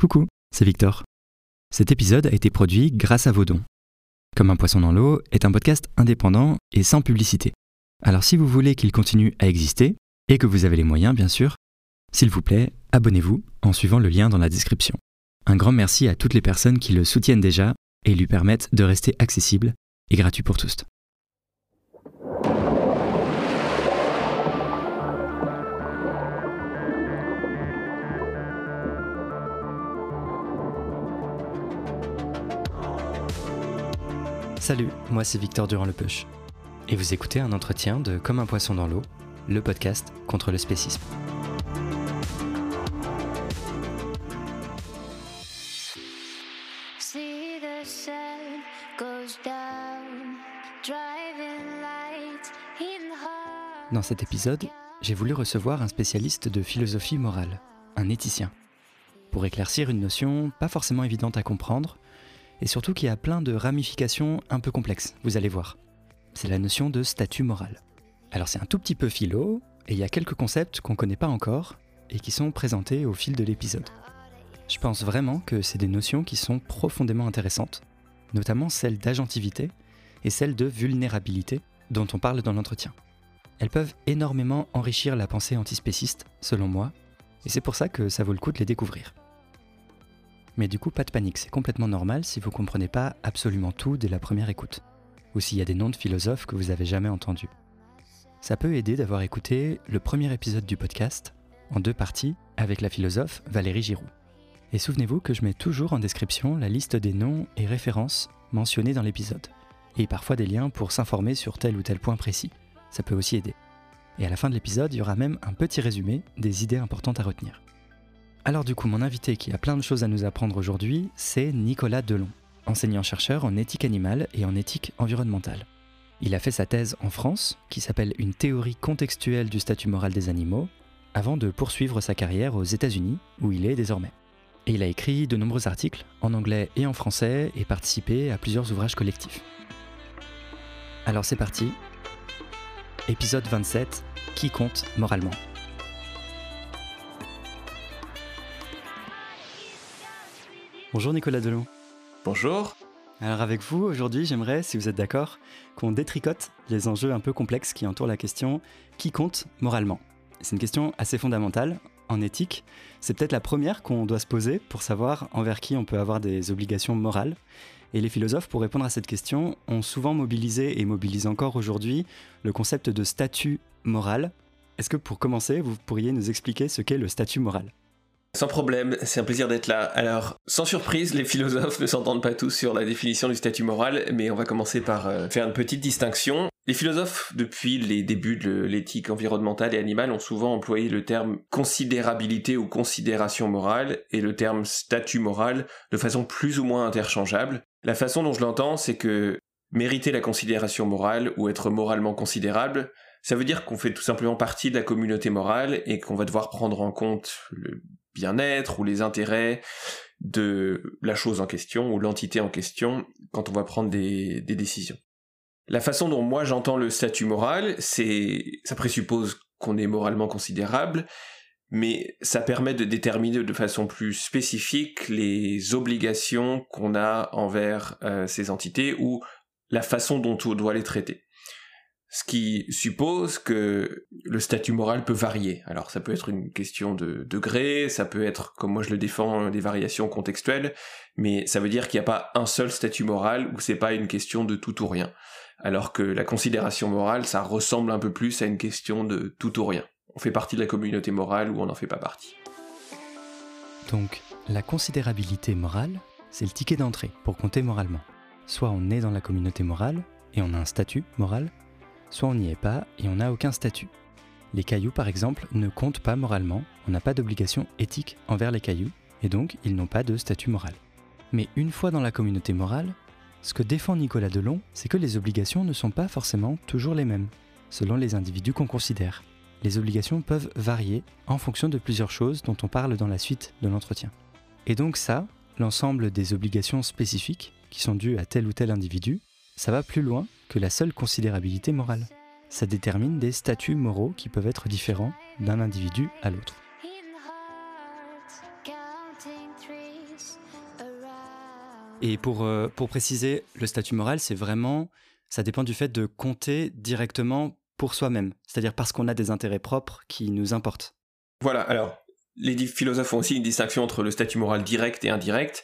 Coucou, c'est Victor. Cet épisode a été produit grâce à vos dons. Comme un poisson dans l'eau est un podcast indépendant et sans publicité. Alors si vous voulez qu'il continue à exister, et que vous avez les moyens bien sûr, s'il vous plaît, abonnez-vous en suivant le lien dans la description. Un grand merci à toutes les personnes qui le soutiennent déjà et lui permettent de rester accessible et gratuit pour tous. Salut, moi c'est Victor Durand-Lepeuche. Et vous écoutez un entretien de Comme un poisson dans l'eau, le podcast contre le spécisme. Dans cet épisode, j'ai voulu recevoir un spécialiste de philosophie morale, un éthicien, pour éclaircir une notion pas forcément évidente à comprendre, et surtout qui a plein de ramifications un peu complexes, vous allez voir. C'est la notion de statut moral. Alors c'est un tout petit peu philo, et il y a quelques concepts qu'on ne connaît pas encore, et qui sont présentés au fil de l'épisode. Je pense vraiment que c'est des notions qui sont profondément intéressantes, notamment celle d'agentivité et celle de vulnérabilité dont on parle dans l'entretien. Elles peuvent énormément enrichir la pensée antispéciste, selon moi, et c'est pour ça que ça vaut le coup de les découvrir. Mais du coup, pas de panique, c'est complètement normal si vous comprenez pas absolument tout dès la première écoute, ou s'il y a des noms de philosophes que vous avez jamais entendus. Ça peut aider d'avoir écouté le premier épisode du podcast, en deux parties, avec la philosophe Valérie Giroux. Et souvenez-vous que je mets toujours en description la liste des noms et références mentionnés dans l'épisode, et parfois des liens pour s'informer sur tel ou tel point précis. Ça peut aussi aider. Et à la fin de l'épisode, il y aura même un petit résumé des idées importantes à retenir. Alors du coup, mon invité qui a plein de choses à nous apprendre aujourd'hui, c'est Nicolas Delon, enseignant-chercheur en éthique animale et en éthique environnementale. Il a fait sa thèse en France, qui s'appelle Une théorie contextuelle du statut moral des animaux, avant de poursuivre sa carrière aux États-Unis, où il est désormais. Et il a écrit de nombreux articles, en anglais et en français, et participé à plusieurs ouvrages collectifs. Alors c'est parti. Épisode 27. Qui compte moralement? Bonjour Nicolas Delon. Bonjour. Alors avec vous, aujourd'hui, j'aimerais, si vous êtes d'accord, qu'on détricote les enjeux un peu complexes qui entourent la question qui compte moralement? C'est une question assez fondamentale en éthique. C'est peut-être la première qu'on doit se poser pour savoir envers qui on peut avoir des obligations morales. Et les philosophes, pour répondre à cette question, ont souvent mobilisé et mobilisent encore aujourd'hui le concept de statut moral. Est-ce que pour commencer, vous pourriez nous expliquer ce qu'est le statut moral? Sans problème, c'est un plaisir d'être là. Alors, sans surprise, les philosophes ne s'entendent pas tous sur la définition du statut moral, mais on va commencer par euh, faire une petite distinction. Les philosophes, depuis les débuts de l'éthique environnementale et animale, ont souvent employé le terme considérabilité ou considération morale et le terme statut moral de façon plus ou moins interchangeable. La façon dont je l'entends, c'est que mériter la considération morale ou être moralement considérable, ça veut dire qu'on fait tout simplement partie de la communauté morale et qu'on va devoir prendre en compte le bien-être ou les intérêts de la chose en question ou l'entité en question quand on va prendre des, décisions. La façon dont moi j'entends le statut moral, c'est ça présuppose qu'on est moralement considérable, mais ça permet de déterminer de façon plus spécifique les obligations qu'on a envers euh, ces entités ou la façon dont on doit les traiter. Ce qui suppose que le statut moral peut varier. Alors ça peut être une question de degré, ça peut être, comme moi je le défends, des variations contextuelles, mais ça veut dire qu'il n'y a pas un seul statut moral où c'est pas une question de tout ou rien. Alors que la considération morale, ça ressemble un peu plus à une question de tout ou rien. On fait partie de la communauté morale ou on n'en fait pas partie. Donc, la considérabilité morale, c'est le ticket d'entrée pour compter moralement. Soit on est dans la communauté morale et on a un statut moral, soit on n'y est pas et on n'a aucun statut. Les cailloux, par exemple, ne comptent pas moralement, on n'a pas d'obligation éthique envers les cailloux, et donc ils n'ont pas de statut moral. Mais une fois dans la communauté morale, ce que défend Nicolas Delon, c'est que les obligations ne sont pas forcément toujours les mêmes, selon les individus qu'on considère. Les obligations peuvent varier en fonction de plusieurs choses dont on parle dans la suite de l'entretien. Et donc ça, l'ensemble des obligations spécifiques qui sont dues à tel ou tel individu, ça va plus loin que la seule considérabilité morale. Ça détermine des statuts moraux qui peuvent être différents d'un individu à l'autre. Et pour, euh, pour préciser, le statut moral, c'est vraiment, ça dépend du fait de compter directement pour soi-même, c'est-à-dire parce qu'on a des intérêts propres qui nous importent. Voilà, alors les philosophes font aussi une distinction entre le statut moral direct et indirect.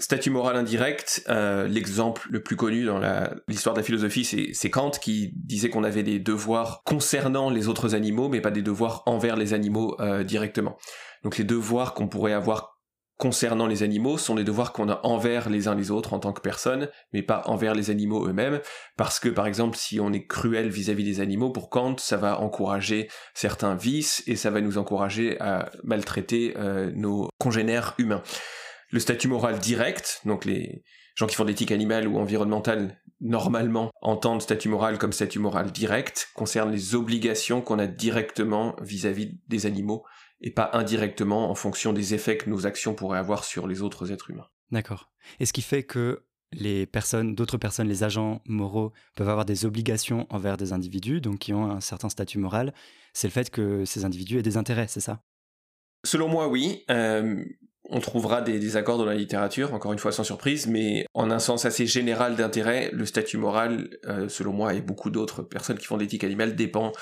Statut moral indirect, euh, l'exemple le plus connu dans l'histoire de la philosophie, c'est Kant qui disait qu'on avait des devoirs concernant les autres animaux, mais pas des devoirs envers les animaux euh, directement. Donc les devoirs qu'on pourrait avoir concernant les animaux sont les devoirs qu'on a envers les uns les autres en tant que personne, mais pas envers les animaux eux-mêmes, parce que par exemple si on est cruel vis-à-vis des animaux, pour Kant, ça va encourager certains vices et ça va nous encourager à maltraiter euh, nos congénères humains. Le statut moral direct, donc les gens qui font de l'éthique animale ou environnementale, normalement entendent statut moral comme statut moral direct, concerne les obligations qu'on a directement vis à -vis des animaux et pas indirectement en fonction des effets que nos actions pourraient avoir sur les autres êtres humains. D'accord. Et ce qui fait que les personnes, d'autres personnes, les agents moraux peuvent avoir des obligations envers des individus, donc qui ont un certain statut moral, c'est le fait que ces individus aient des intérêts, c'est ça? Selon moi, oui. Euh, on trouvera des désaccords dans la littérature, encore une fois sans surprise, mais en un sens assez général d'intérêt, le statut moral, euh, selon moi et beaucoup d'autres personnes qui font de l'éthique animale, dépend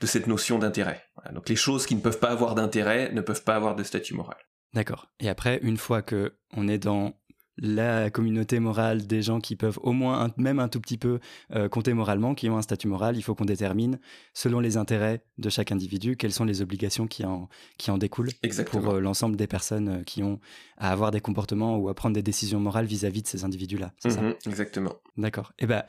de cette notion d'intérêt. donc les choses qui ne peuvent pas avoir d'intérêt ne peuvent pas avoir de statut moral. D'accord. Et après, une fois que on est dans la communauté morale des gens qui peuvent au moins, même un tout petit peu, euh, compter moralement, qui ont un statut moral, il faut qu'on détermine, selon les intérêts de chaque individu, quelles sont les obligations qui en, qui en découlent pour euh, l'ensemble des personnes euh, qui ont à avoir des comportements ou à prendre des décisions morales vis-à-vis de ces individus-là. Mhm, exactement. D'accord. Et eh ben,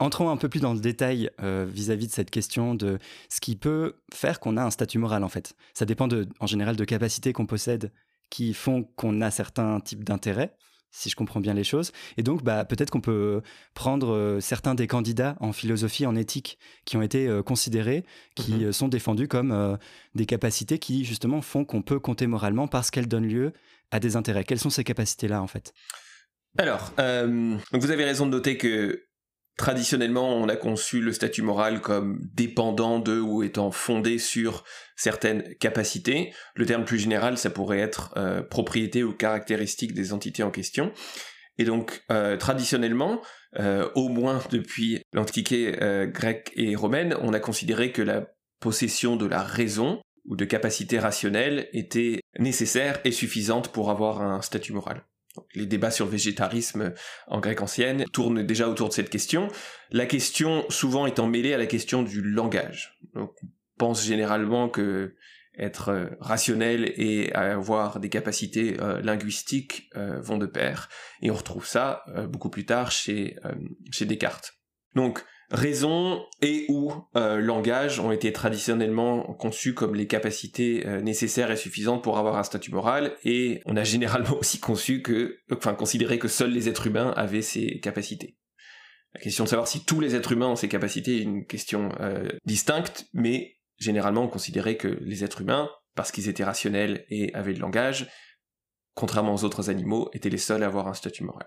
entrons un peu plus dans le détail vis-à-vis de cette question de ce qui peut faire qu'on a un statut moral, en fait. Ça dépend de, en général de capacités qu'on possède qui font qu'on a certains types d'intérêts si je comprends bien les choses. Et donc, bah, peut-être qu'on peut prendre euh, certains des candidats en philosophie, en éthique, qui ont été euh, considérés, qui mhm. euh, sont défendus comme des capacités qui, justement, font qu'on peut compter moralement parce qu'elles donnent lieu à des intérêts. Quelles sont ces capacités-là, en fait? Alors, vous avez raison de noter que Traditionnellement, on a conçu le statut moral comme dépendant de ou étant fondé sur certaines capacités. Le terme plus général, ça pourrait être euh, propriété ou caractéristique des entités en question. Et donc, euh, traditionnellement, euh, au moins depuis l'Antiquité grecque et romaine, on a considéré que la possession de la raison ou de capacité rationnelle était nécessaire et suffisante pour avoir un statut moral. Les débats sur le végétarisme en grec ancienne tournent déjà autour de cette question. La question souvent étant mêlée à la question du langage. on pense généralement que être euh, rationnel et avoir des capacités euh, linguistiques euh, vont de pair. Et on retrouve ça beaucoup plus tard chez, chez Descartes. Donc, Raison et ou euh, langage ont été traditionnellement conçus comme les capacités euh, nécessaires et suffisantes pour avoir un statut moral, et on a généralement aussi conçu que, enfin considéré que seuls les êtres humains avaient ces capacités. La question de savoir si tous les êtres humains ont ces capacités est une question euh, distincte, mais généralement on considérait que les êtres humains, parce qu'ils étaient rationnels et avaient le langage, contrairement aux autres animaux, étaient les seuls à avoir un statut moral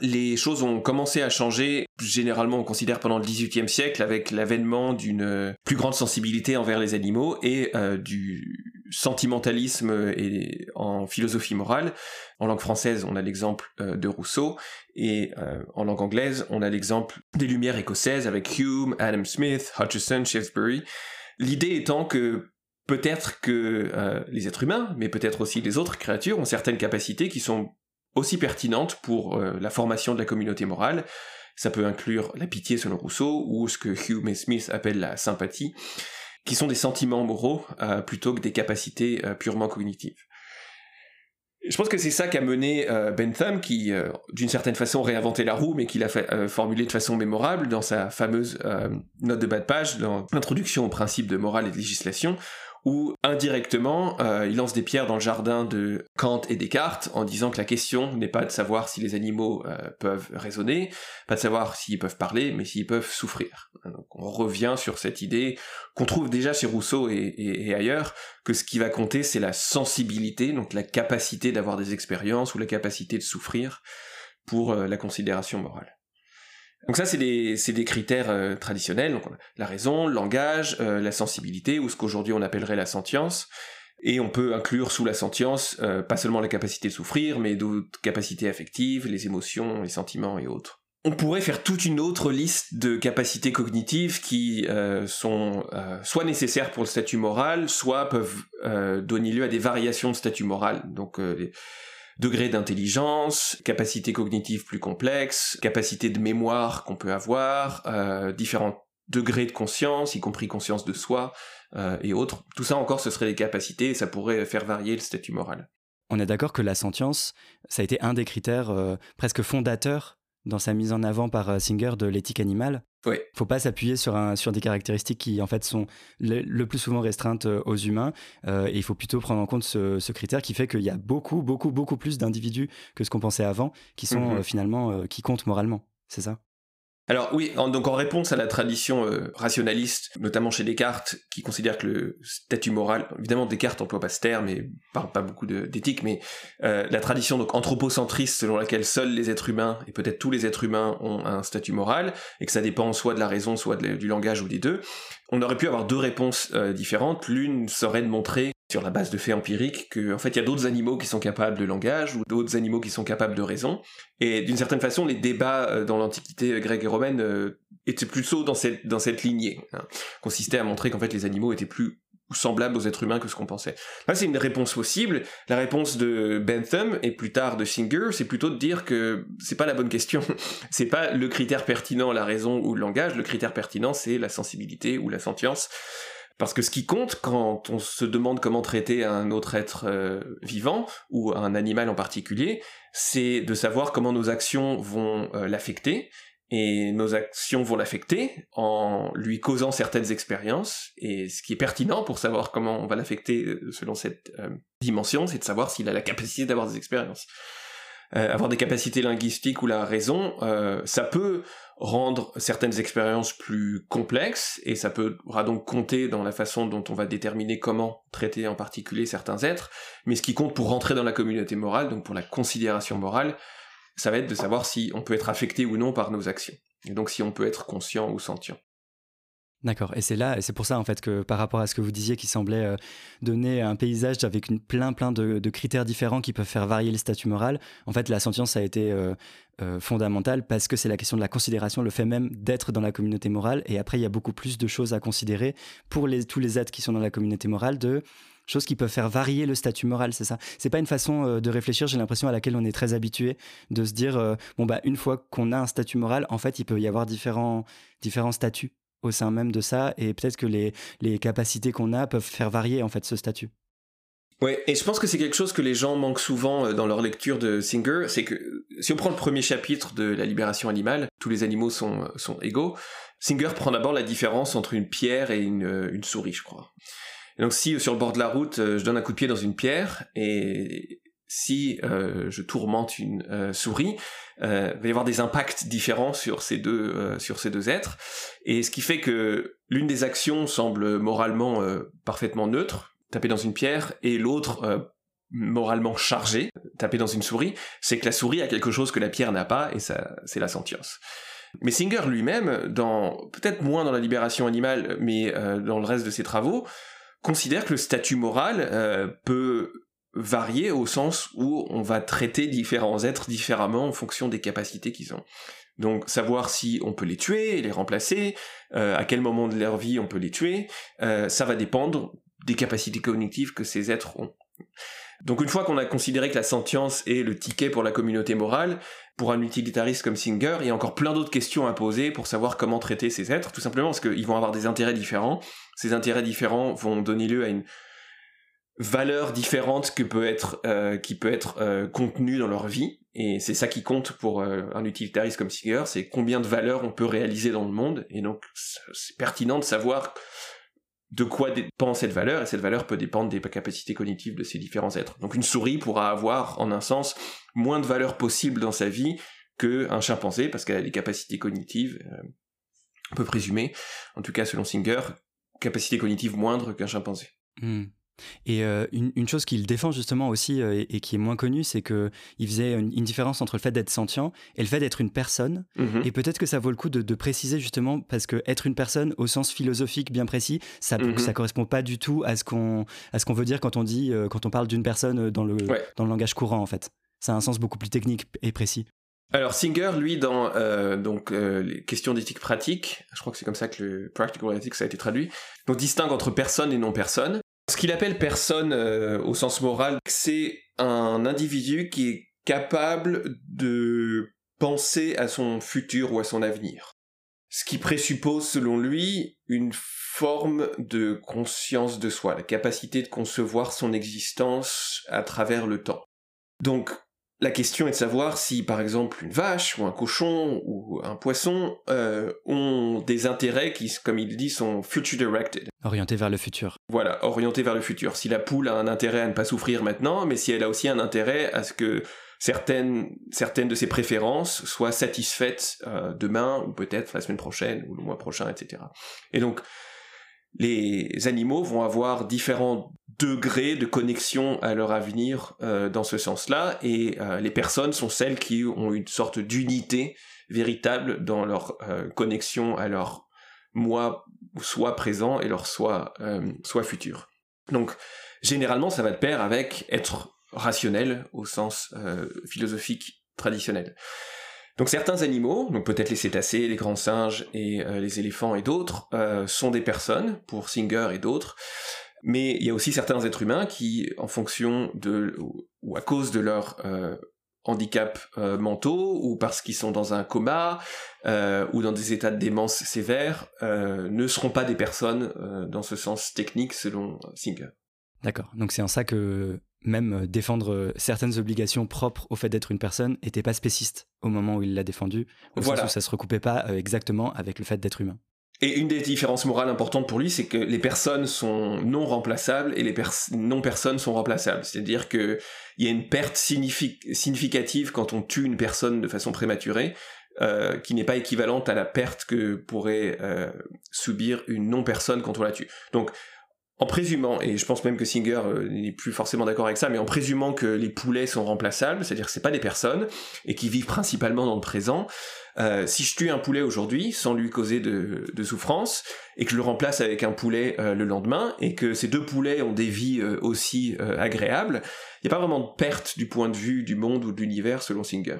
les choses ont commencé à changer, généralement on considère pendant le XVIIIe siècle, avec l'avènement d'une plus grande sensibilité envers les animaux et euh, du sentimentalisme et en philosophie morale. En langue française, on a l'exemple euh, de Rousseau, et euh, en langue anglaise, on a l'exemple des Lumières écossaises avec Hume, Adam Smith, Hutcheson, Shaftesbury. L'idée étant que peut-être que les êtres humains, mais peut-être aussi les autres créatures, ont certaines capacités qui sont aussi pertinente pour euh, la formation de la communauté morale. Ça peut inclure la pitié selon Rousseau ou ce que Hume et Smith appellent la sympathie, qui sont des sentiments moraux euh, plutôt que des capacités euh, purement cognitives. Je pense que c'est ça qu'a mené Bentham, qui, d'une certaine façon, réinventé la roue, mais qui l'a formulé de façon mémorable dans sa fameuse note de bas de page, dans l'introduction au principe de morale et de législation, où indirectement, euh, il lance des pierres dans le jardin de Kant et Descartes en disant que la question n'est pas de savoir si les animaux euh, peuvent raisonner, pas de savoir s'ils peuvent parler, mais s'ils peuvent souffrir. Donc on revient sur cette idée qu'on trouve déjà chez Rousseau et, ailleurs, que ce qui va compter, c'est la sensibilité, donc la capacité d'avoir des expériences ou la capacité de souffrir pour euh, la considération morale. Donc ça, c'est des, critères euh, traditionnels, la raison, le langage, euh, la sensibilité, ou ce qu'aujourd'hui on appellerait la sentience. Et on peut inclure sous la sentience pas seulement la capacité de souffrir, mais d'autres capacités affectives, les émotions, les sentiments et autres on pourrait faire toute une autre liste de capacités cognitives qui euh, sont euh, soit nécessaires pour le statut moral, soit peuvent euh, donner lieu à des variations de statut moral. Donc degrés d'intelligence, capacités cognitives plus complexes, capacités de mémoire qu'on peut avoir, différents degrés de conscience, y compris conscience de soi et autres. Tout ça encore, ce seraient des capacités et ça pourrait faire varier le statut moral. On est d'accord que la sentience, ça a été un des critères presque fondateurs dans sa mise en avant par euh, Singer de l'éthique animale. Oui. Faut pas s'appuyer sur, un, sur des caractéristiques qui en fait sont le, plus souvent restreintes euh, aux humains. Euh, et il faut plutôt prendre en compte ce, critère qui fait qu'il y a beaucoup, beaucoup, beaucoup plus d'individus que ce qu'on pensait avant qui sont mhm. finalement qui comptent moralement. C'est ça? Alors oui, donc en réponse à la tradition euh, rationaliste, notamment chez Descartes, qui considère que le statut moral, évidemment Descartes emploie pas ce terme et parle pas beaucoup d'éthique, mais euh, la tradition donc anthropocentriste selon laquelle seuls les êtres humains et peut-être tous les êtres humains ont un statut moral et que ça dépend soit de la raison, soit du langage ou des deux, on aurait pu avoir deux réponses euh, différentes. L'une serait de montrer sur la base de faits empiriques qu'en en fait il y a d'autres animaux qui sont capables de langage ou d'autres animaux qui sont capables de raison. Et d'une certaine façon, les débats euh, dans l'Antiquité grecque et romaine euh, étaient plutôt dans cette, dans cette lignée, hein, consistaient à montrer qu'en fait les animaux étaient plus semblables aux êtres humains que ce qu'on pensait. Là, c'est une réponse possible. La réponse de Bentham et plus tard de Singer, c'est plutôt de dire que c'est pas la bonne question. c'est pas le critère pertinent, la raison ou le langage. Le critère pertinent, c'est la sensibilité ou la sentience. Parce que ce qui compte quand on se demande comment traiter un autre être euh, vivant ou un animal en particulier, c'est de savoir comment nos actions vont euh, l'affecter. Et nos actions vont l'affecter en lui causant certaines expériences. Et ce qui est pertinent pour savoir comment on va l'affecter euh, selon cette dimension, c'est de savoir s'il a la capacité d'avoir des expériences. Avoir des capacités linguistiques ou la raison, ça peut rendre certaines expériences plus complexes et ça peut donc compter dans la façon dont on va déterminer comment traiter en particulier certains êtres, mais ce qui compte pour rentrer dans la communauté morale, donc pour la considération morale, ça va être de savoir si on peut être affecté ou non par nos actions, et donc si on peut être conscient ou sentient. D'accord. Et c'est là, et c'est pour ça en fait que par rapport à ce que vous disiez, qui semblait euh, donner un paysage avec plein plein de, critères différents qui peuvent faire varier le statut moral, en fait la sentience a été euh, euh, fondamentale parce que c'est la question de la considération, le fait même d'être dans la communauté morale. Et après, il y a beaucoup plus de choses à considérer pour tous les êtres qui sont dans la communauté morale de choses qui peuvent faire varier le statut moral, c'est ça. C'est pas une façon de réfléchir, j'ai l'impression à laquelle on est très habitué, de se dire bon bah une fois qu'on a un statut moral, en fait il peut y avoir différents différents statuts au sein même de ça et peut-être que les, les capacités qu'on a peuvent faire varier en fait ce statut. Ouais, et je pense que c'est quelque chose que les gens manquent souvent euh, dans leur lecture de Singer, c'est que si on prend le premier chapitre de la libération animale, tous les animaux sont, sont égaux, Singer prend d'abord la différence entre une pierre et une, euh, une souris, je crois. donc si sur le bord de la route, euh, je donne un coup de pied dans une pierre et si euh, je tourmente une euh, souris, euh, il va y avoir des impacts différents sur ces deux sur ces deux êtres, et ce qui fait que l'une des actions semble moralement parfaitement neutre, taper dans une pierre, et l'autre moralement chargée, taper dans une souris, c'est que la souris a quelque chose que la pierre n'a pas, et ça c'est la sentience. Mais Singer lui-même, dans peut-être moins dans la libération animale, mais dans le reste de ses travaux, considère que le statut moral peut varier au sens où on va traiter différents êtres différemment en fonction des capacités qu'ils ont. Donc savoir si on peut les tuer, les remplacer, euh, à quel moment de leur vie on peut les tuer, euh, ça va dépendre des capacités cognitives que ces êtres ont. Donc une fois qu'on a considéré que la sentience est le ticket pour la communauté morale, pour un utilitariste comme Singer, il y a encore plein d'autres questions à poser pour savoir comment traiter ces êtres, tout simplement parce qu'ils vont avoir des intérêts différents. Ces intérêts différents vont donner lieu à une valeur différente que peut être euh, qui peut être euh, dans leur vie. Et c'est ça qui compte pour euh, un utilitariste comme Singer c'est combien de valeurs on peut réaliser dans le monde. Et donc c'est pertinent de savoir de quoi dépend cette valeur et cette valeur peut dépendre des capacités cognitives de ces différents êtres. Donc une souris pourra avoir en un sens moins de valeur possible dans sa vie qu'un chimpanzé parce qu'elle a des capacités cognitives on peut présumer en tout cas selon Singer capacités cognitives moindres qu'un chimpanzé. Hmm. Et euh, une, chose qu'il défend justement aussi euh, et, qui est moins connue, c'est qu'il faisait une, différence entre le fait d'être sentient et le fait d'être une personne. Mhm. Et peut-être que ça vaut le coup de, préciser justement parce que être une personne au sens philosophique bien précis, ça ne mhm. correspond pas du tout à ce qu'on à ce qu'on veut dire quand on dit euh, quand on parle d'une personne dans le dans le langage courant en fait. Ça a un sens beaucoup plus technique et précis. Alors Singer, lui, dans donc les questions d'éthique pratique, je crois que c'est comme ça que le practical ethics a été traduit, donc distingue entre personne et non personne. Ce qu'il appelle personne euh, au sens moral, c'est un individu qui est capable de penser à son futur ou à son avenir. Ce qui présuppose, selon lui, une forme de conscience de soi, la capacité de concevoir son existence à travers le temps. Donc, la question est de savoir si, par exemple, une vache ou un cochon ou un poisson euh, ont des intérêts qui, comme il dit, sont future directed. Orientés vers le futur. Voilà, orientés vers le futur. Si la poule a un intérêt à ne pas souffrir maintenant, mais si elle a aussi un intérêt à ce que certaines, certaines de ses préférences soient satisfaites euh, demain ou peut-être la semaine prochaine ou le mois prochain, etc. Et donc, les animaux vont avoir différents degrés de connexion à leur avenir euh, dans ce sens-là, et euh, les personnes sont celles qui ont une sorte d'unité véritable dans leur euh, connexion à leur moi soit présent et leur soi soit futur. Donc généralement ça va de pair avec être rationnel au sens philosophique traditionnel. Donc certains animaux, donc peut-être les cétacés, les grands singes et les éléphants et d'autres, sont des personnes, pour Singer et d'autres, mais il y a aussi certains êtres humains qui, en fonction de, ou à cause de leur euh, handicap mentaux, ou parce qu'ils sont dans un coma, ou dans des états de démence sévères, ne seront pas des personnes dans ce sens technique selon Singer. D'accord, donc c'est en ça que même euh, défendre euh, certaines obligations propres au fait d'être une personne n'était pas spéciste au moment où il l'a défendu, au sens où ça se recoupait pas euh, exactement avec le fait d'être humain. Et une des différences morales importantes pour lui, c'est que les personnes sont non remplaçables et les non-personnes sont remplaçables. C'est-à-dire qu'il y a une perte significative quand on tue une personne de façon prématurée, qui n'est pas équivalente à la perte que pourrait subir une non-personne quand on la tue. En présumant, et je pense même que Singer euh, n'est plus forcément d'accord avec ça, mais en présumant que les poulets sont remplaçables, c'est-à-dire que c'est pas des personnes et qui vivent principalement dans le présent, euh, si je tue un poulet aujourd'hui sans lui causer de, souffrance et que je le remplace avec un poulet euh, le lendemain et que ces deux poulets ont des vies aussi agréables, il n'y a pas vraiment de perte du point de vue du monde ou de l'univers selon Singer.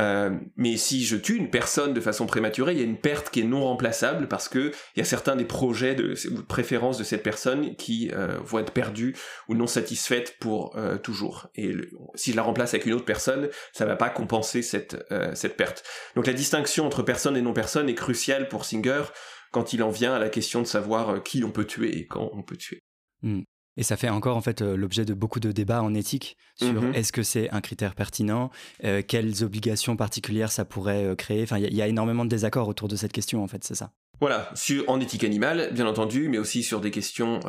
Euh, mais si je tue une personne de façon prématurée, il y a une perte qui est non remplaçable parce que il y a certains des projets de, ou préférences de cette personne qui euh, vont être perdus ou non satisfaites pour euh, toujours. Et si je la remplace avec une autre personne, ça va pas compenser cette cette perte. Donc la distinction entre personne et non personne est cruciale pour Singer quand il en vient à la question de savoir qui on peut tuer et quand on peut tuer. Hmm. Et ça fait encore en fait euh, l'objet de beaucoup de débats en éthique sur mhm. est-ce que c'est un critère pertinent, euh, quelles obligations particulières ça pourrait euh, créer. Enfin, il y, a énormément de désaccords autour de cette question en fait, c'est ça. Voilà, sur, en éthique animale, bien entendu, mais aussi sur des questions.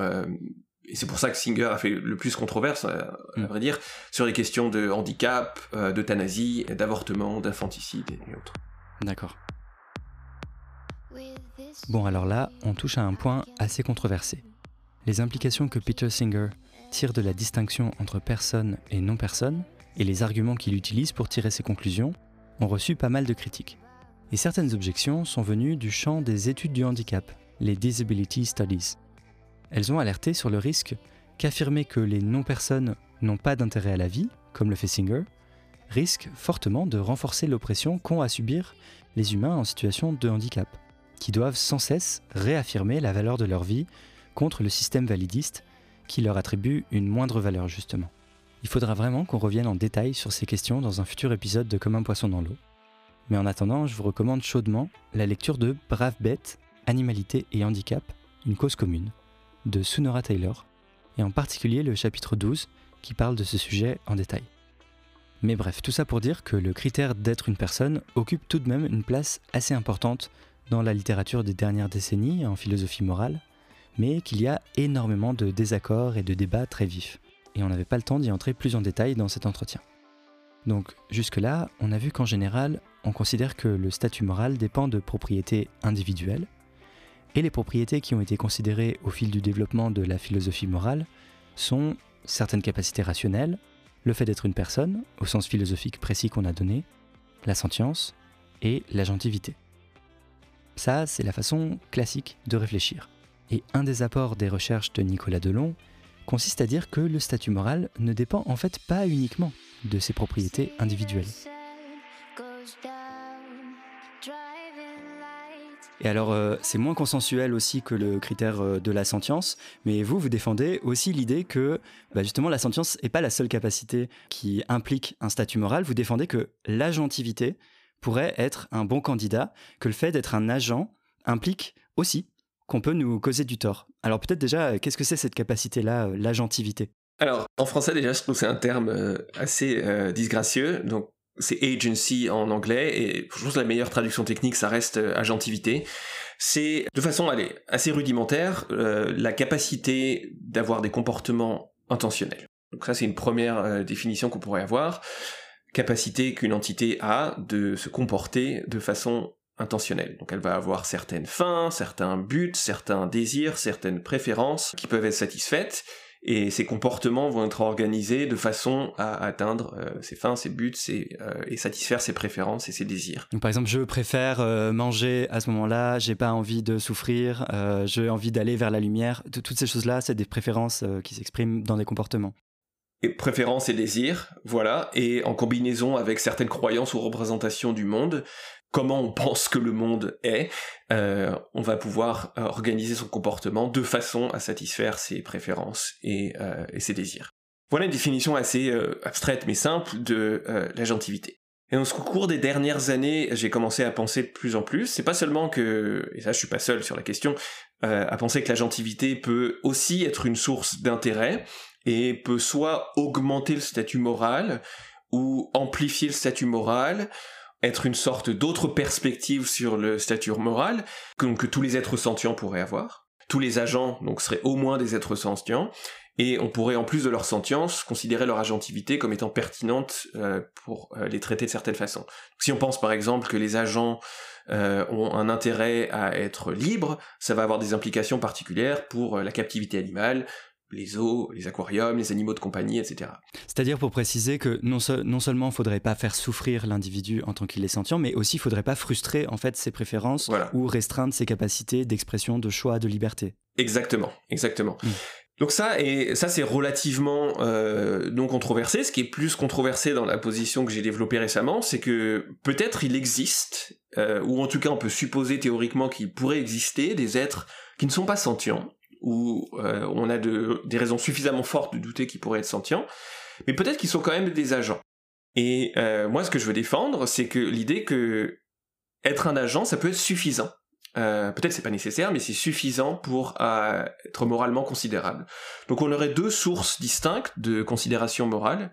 et c'est pour ça que Singer a fait le plus controverse, à, mm. vrai dire, sur les questions de handicap, d'euthanasie, d'avortement, d'infanticide et autres. D'accord. Bon, alors là, on touche à un point assez controversé. Les implications que Peter Singer tire de la distinction entre personne et non-personne, et les arguments qu'il utilise pour tirer ses conclusions, ont reçu pas mal de critiques. Et certaines objections sont venues du champ des études du handicap, les Disability Studies. Elles ont alerté sur le risque qu'affirmer que les non-personnes n'ont pas d'intérêt à la vie, comme le fait Singer, risque fortement de renforcer l'oppression qu'ont à subir les humains en situation de handicap, qui doivent sans cesse réaffirmer la valeur de leur vie contre le système validiste qui leur attribue une moindre valeur justement. Il faudra vraiment qu'on revienne en détail sur ces questions dans un futur épisode de Comme un poisson dans l'eau. Mais en attendant, je vous recommande chaudement la lecture de Brave bête, Animalité et Handicap, une cause commune, de Sunora Taylor, et en particulier le chapitre 12 qui parle de ce sujet en détail. Mais bref, tout ça pour dire que le critère d'être une personne occupe tout de même une place assez importante dans la littérature des dernières décennies en philosophie morale, mais qu'il y a énormément de désaccords et de débats très vifs. Et on n'avait pas le temps d'y entrer plus en détail dans cet entretien. Donc jusque-là, on a vu qu'en général, on considère que le statut moral dépend de propriétés individuelles, et les propriétés qui ont été considérées au fil du développement de la philosophie morale sont certaines capacités rationnelles, le fait d'être une personne, au sens philosophique précis qu'on a donné, la sentience et l'agentivité. Ça, c'est la façon classique de réfléchir. Et un des apports des recherches de Nicolas Delon consiste à dire que le statut moral ne dépend en fait pas uniquement de ses propriétés individuelles. Et alors, euh, c'est moins consensuel aussi que le critère euh, de la sentience, mais vous, vous défendez aussi l'idée que bah, justement la sentience n'est pas la seule capacité qui implique un statut moral. Vous défendez que l'agentivité pourrait être un bon candidat, que le fait d'être un agent implique aussi qu'on peut nous causer du tort. Alors peut-être déjà, qu'est-ce que c'est cette capacité-là, euh, l'agentivité? Alors, en français, déjà, je trouve que c'est un terme assez disgracieux. Donc, c'est agency en anglais, et je pense que la meilleure traduction technique, ça reste euh, agentivité. C'est, de façon allez, assez rudimentaire, euh, la capacité d'avoir des comportements intentionnels. Donc ça, c'est une première euh, définition qu'on pourrait avoir. Capacité qu'une entité a de se comporter de façon intentionnelle. Donc elle va avoir certaines fins, certains buts, certains désirs, certaines préférences qui peuvent être satisfaites, et ces comportements vont être organisés de façon à atteindre euh, ses fins, ses buts euh, et satisfaire ses préférences et ses désirs. Donc, par exemple, je préfère euh, manger à ce moment-là, j'ai pas envie de souffrir, j'ai envie d'aller vers la lumière. Toutes ces choses-là, c'est des préférences qui s'expriment dans des comportements. Et préférences et désirs, voilà, et en combinaison avec certaines croyances ou représentations du monde, comment on pense que le monde est, euh, on va pouvoir euh, organiser son comportement de façon à satisfaire ses préférences et, euh, ses désirs. Voilà une définition assez abstraite mais simple de l'agentivité. Et dans ce cours des dernières années, j'ai commencé à penser de plus en plus. C'est pas seulement que, et ça je suis pas seul sur la question, à penser que l'agentivité peut aussi être une source d'intérêt et peut soit augmenter le statut moral ou amplifier le statut moral être une sorte d'autre perspective sur le statut moral que, tous les êtres sentients pourraient avoir. Tous les agents donc seraient au moins des êtres sentients et on pourrait en plus de leur sentience considérer leur agentivité comme étant pertinente euh, pour euh, les traiter de certaines façons. Si on pense par exemple que les agents euh, ont un intérêt à être libres, ça va avoir des implications particulières pour la captivité animale, les zoos, les aquariums, les animaux de compagnie, etc. C'est-à-dire pour préciser que non, non seulement il ne faudrait pas faire souffrir l'individu en tant qu'il est sentient, mais aussi il ne faudrait pas frustrer en fait ses préférences ou restreindre ses capacités d'expression, de choix, de liberté. Exactement, exactement. Mm. Donc ça, et ça c'est relativement euh, non controversé. Ce qui est plus controversé dans la position que j'ai développée récemment, c'est que peut-être il existe, euh, ou en tout cas on peut supposer théoriquement qu'il pourrait exister des êtres qui ne sont pas sentients, où euh, on a des raisons suffisamment fortes de douter qu'ils pourraient être sentients, mais peut-être qu'ils sont quand même des agents. Et euh, moi, ce que je veux défendre, c'est que l'idée que être un agent, ça peut être suffisant. Euh, peut-être c'est pas nécessaire, mais c'est suffisant pour être moralement considérable. Donc on aurait deux sources distinctes de considération morale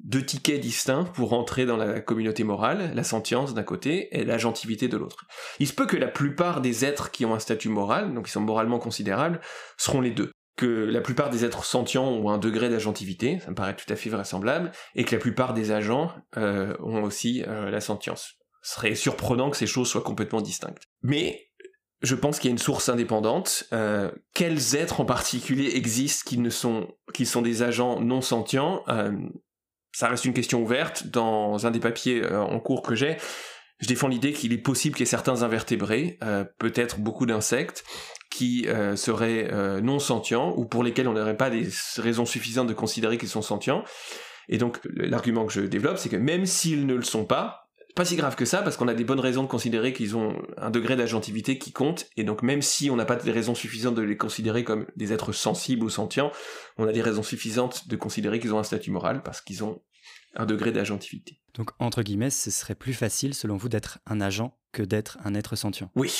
deux tickets distincts pour rentrer dans la communauté morale, la sentience d'un côté et l'agentivité de l'autre. Il se peut que la plupart des êtres qui ont un statut moral, donc qui sont moralement considérables, seront les deux. Que la plupart des êtres sentients ont un degré d'agentivité, ça me paraît tout à fait vraisemblable, et que la plupart des agents euh, ont aussi euh, la sentience. Ce serait surprenant que ces choses soient complètement distinctes. Mais je pense qu'il y a une source indépendante. Euh, quels êtres en particulier existent qui ne sont qui sont des agents non sentients ça reste une question ouverte. Dans un des papiers euh, en cours que j'ai, je défends l'idée qu'il est possible qu'il y ait certains invertébrés, euh, peut-être beaucoup d'insectes, qui euh, seraient non sentients ou pour lesquels on n'aurait pas des raisons suffisantes de considérer qu'ils sont sentients. Et donc l'argument que je développe, c'est que même s'ils ne le sont pas, pas si grave que ça parce qu'on a des bonnes raisons de considérer qu'ils ont un degré d'agentivité qui compte et donc même si on n'a pas des raisons suffisantes de les considérer comme des êtres sensibles ou sentients, on a des raisons suffisantes de considérer qu'ils ont un statut moral parce qu'ils ont un degré d'agentivité. Donc entre guillemets, ce serait plus facile selon vous d'être un agent que d'être un être sentient. Oui.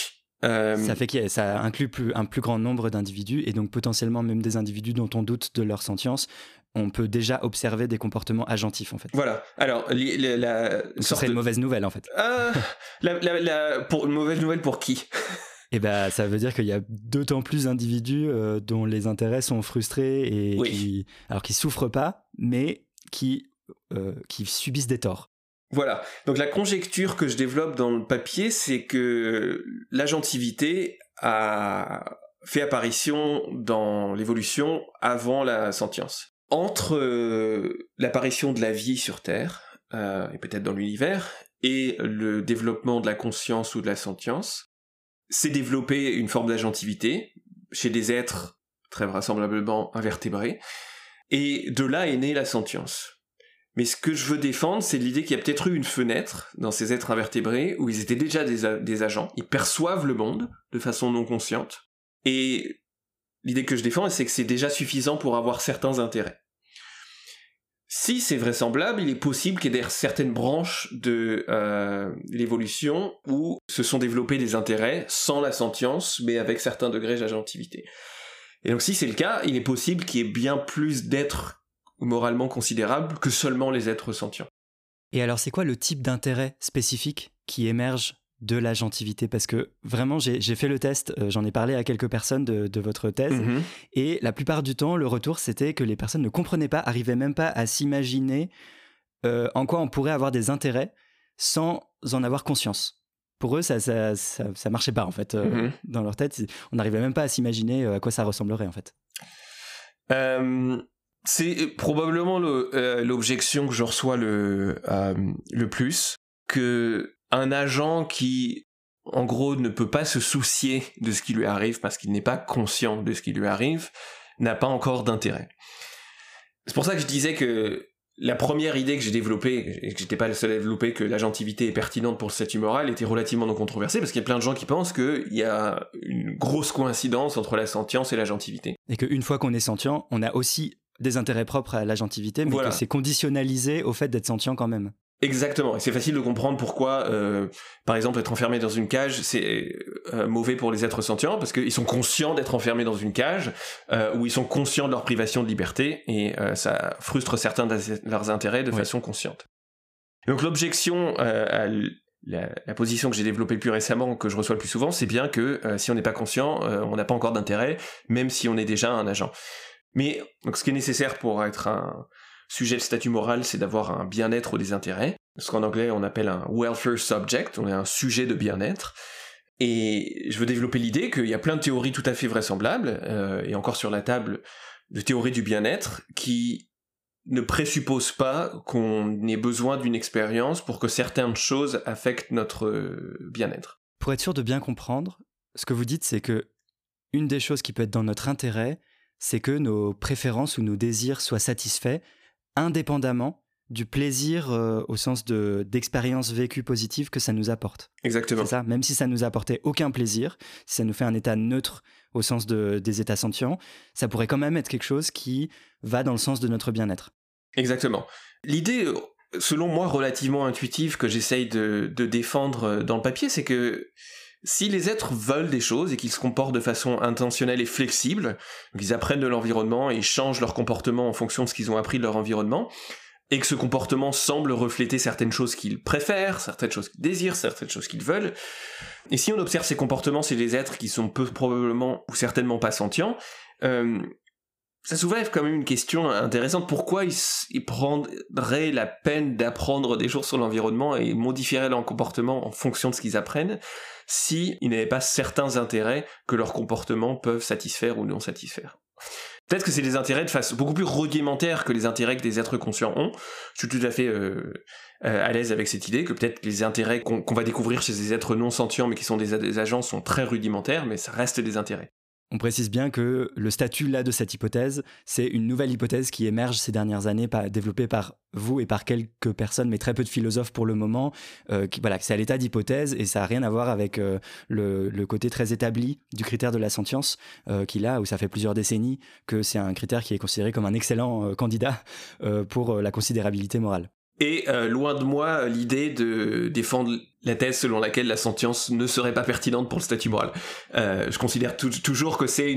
Euh, ça fait que ça inclut plus, un plus grand nombre d'individus et donc potentiellement même des individus dont on doute de leur sentience on peut déjà observer des comportements agentifs en fait. Voilà. Alors, la, ce serait une mauvaise nouvelle en fait. Euh, pour une mauvaise nouvelle pour qui? Eh ben, ça veut dire qu'il y a d'autant plus d'individus euh, dont les intérêts sont frustrés et qui, alors qui souffrent pas, mais qui euh, qui subissent des torts. Voilà. Donc la conjecture que je développe dans le papier, c'est que l'agentivité a fait apparition dans l'évolution avant la sentience. Entre euh, l'apparition de la vie sur Terre, euh, et peut-être dans l'univers, et le développement de la conscience ou de la sentience, s'est développée une forme d'agentivité chez des êtres très vraisemblablement invertébrés, et de là est née la sentience. Mais ce que je veux défendre, c'est l'idée qu'il y a peut-être eu une fenêtre dans ces êtres invertébrés où ils étaient déjà des, agents, ils perçoivent le monde de façon non consciente. Et l'idée que je défends, c'est que c'est déjà suffisant pour avoir certains intérêts. Si c'est vraisemblable, il est possible qu'il y ait certaines branches de euh, l'évolution où se sont développés des intérêts sans la sentience, mais avec certains degrés d'agentivité. Et donc si c'est le cas, il est possible qu'il y ait bien plus d'êtres moralement considérable que seulement les êtres sentients. Et alors, c'est quoi le type d'intérêt spécifique qui émerge de la gentilité Parce que vraiment, j'ai fait le test, euh, j'en ai parlé à quelques personnes de, votre thèse, mhm. et la plupart du temps, le retour, c'était que les personnes ne comprenaient pas, arrivaient même pas à s'imaginer euh, en quoi on pourrait avoir des intérêts sans en avoir conscience. Pour eux, ça, ça, ça, marchait pas, en fait, euh, mhm. dans leur tête. On n'arrivait même pas à s'imaginer à quoi ça ressemblerait, en fait. C'est probablement l'objection que je reçois le, le plus, que un agent qui, en gros, ne peut pas se soucier de ce qui lui arrive parce qu'il n'est pas conscient de ce qui lui arrive, n'a pas encore d'intérêt. C'est pour ça que je disais que la première idée que j'ai développée, et que j'étais pas le seul à développer, que l'agentivité est pertinente pour le statut moral, était relativement non controversée, parce qu'il y a plein de gens qui pensent qu'il y a une grosse coïncidence entre la sentience et l'agentivité. Et qu'une fois qu'on est sentient, on a aussi des intérêts propres à l'agentivité, mais que c'est conditionnalisé au fait d'être sentient quand même. Exactement, et c'est facile de comprendre pourquoi, euh, par exemple, être enfermé dans une cage, c'est euh, mauvais pour les êtres sentients, parce qu'ils sont conscients d'être enfermés dans une cage, euh, ou ils sont conscients de leur privation de liberté, et ça frustre certains de leurs intérêts de façon consciente. Donc l'objection à la, la, position que j'ai développée le plus récemment, que je reçois le plus souvent, c'est bien que si on n'est pas conscient, on n'a pas encore d'intérêt, même si on est déjà un agent. Mais donc, ce qui est nécessaire pour être un sujet de statut moral, c'est d'avoir un bien-être ou des intérêts. Ce qu'en anglais on appelle un welfare subject, on est un sujet de bien-être. Et je veux développer l'idée qu'il y a plein de théories tout à fait vraisemblables, euh, et encore sur la table, de théories du bien-être, qui ne présupposent pas qu'on ait besoin d'une expérience pour que certaines choses affectent notre euh, bien-être. Pour être sûr de bien comprendre, ce que vous dites, c'est que une des choses qui peut être dans notre intérêt, c'est que nos préférences ou nos désirs soient satisfaits indépendamment du plaisir euh, au sens de d'expérience vécue positive que ça nous apporte. Exactement. C'est ça, même si ça nous apportait aucun plaisir, si ça nous fait un état neutre au sens de, des états sentients, ça pourrait quand même être quelque chose qui va dans le sens de notre bien-être. Exactement. L'idée, selon moi, relativement intuitive que j'essaye de, de défendre dans le papier, c'est que si les êtres veulent des choses et qu'ils se comportent de façon intentionnelle et flexible, qu'ils apprennent de l'environnement et changent leur comportement en fonction de ce qu'ils ont appris de leur environnement, et que ce comportement semble refléter certaines choses qu'ils préfèrent, certaines choses qu'ils désirent, certaines choses qu'ils veulent, et si on observe ces comportements c'est des êtres qui sont peu probablement ou certainement pas sentients, euh, ça soulève quand même une question intéressante. Pourquoi ils, prendraient la peine d'apprendre des choses sur l'environnement et modifieraient leur comportement en fonction de ce qu'ils apprennent? S'ils n'avaient pas certains intérêts que leurs comportements peuvent satisfaire ou non satisfaire Peut-être que c'est des intérêts de façon beaucoup plus rudimentaires que les intérêts que des êtres conscients ont. Je suis tout à fait euh, euh, à l'aise avec cette idée que peut-être les intérêts qu'on va découvrir chez des êtres non sentients mais qui sont des agents sont très rudimentaires, mais ça reste des intérêts. On précise bien que le statut là de cette hypothèse, c'est une nouvelle hypothèse qui émerge ces dernières années, développée par vous et par quelques personnes, mais très peu de philosophes pour le moment. Euh, c'est à l'état d'hypothèse et ça n'a rien à voir avec euh, le, côté très établi du critère de la sentience, euh, qui là, où ça fait plusieurs décennies que c'est un critère qui est considéré comme un excellent candidat pour la considérabilité morale. Et loin de moi l'idée de défendre la thèse selon laquelle la sentience ne serait pas pertinente pour le statut moral. Euh, je considère toujours que c'est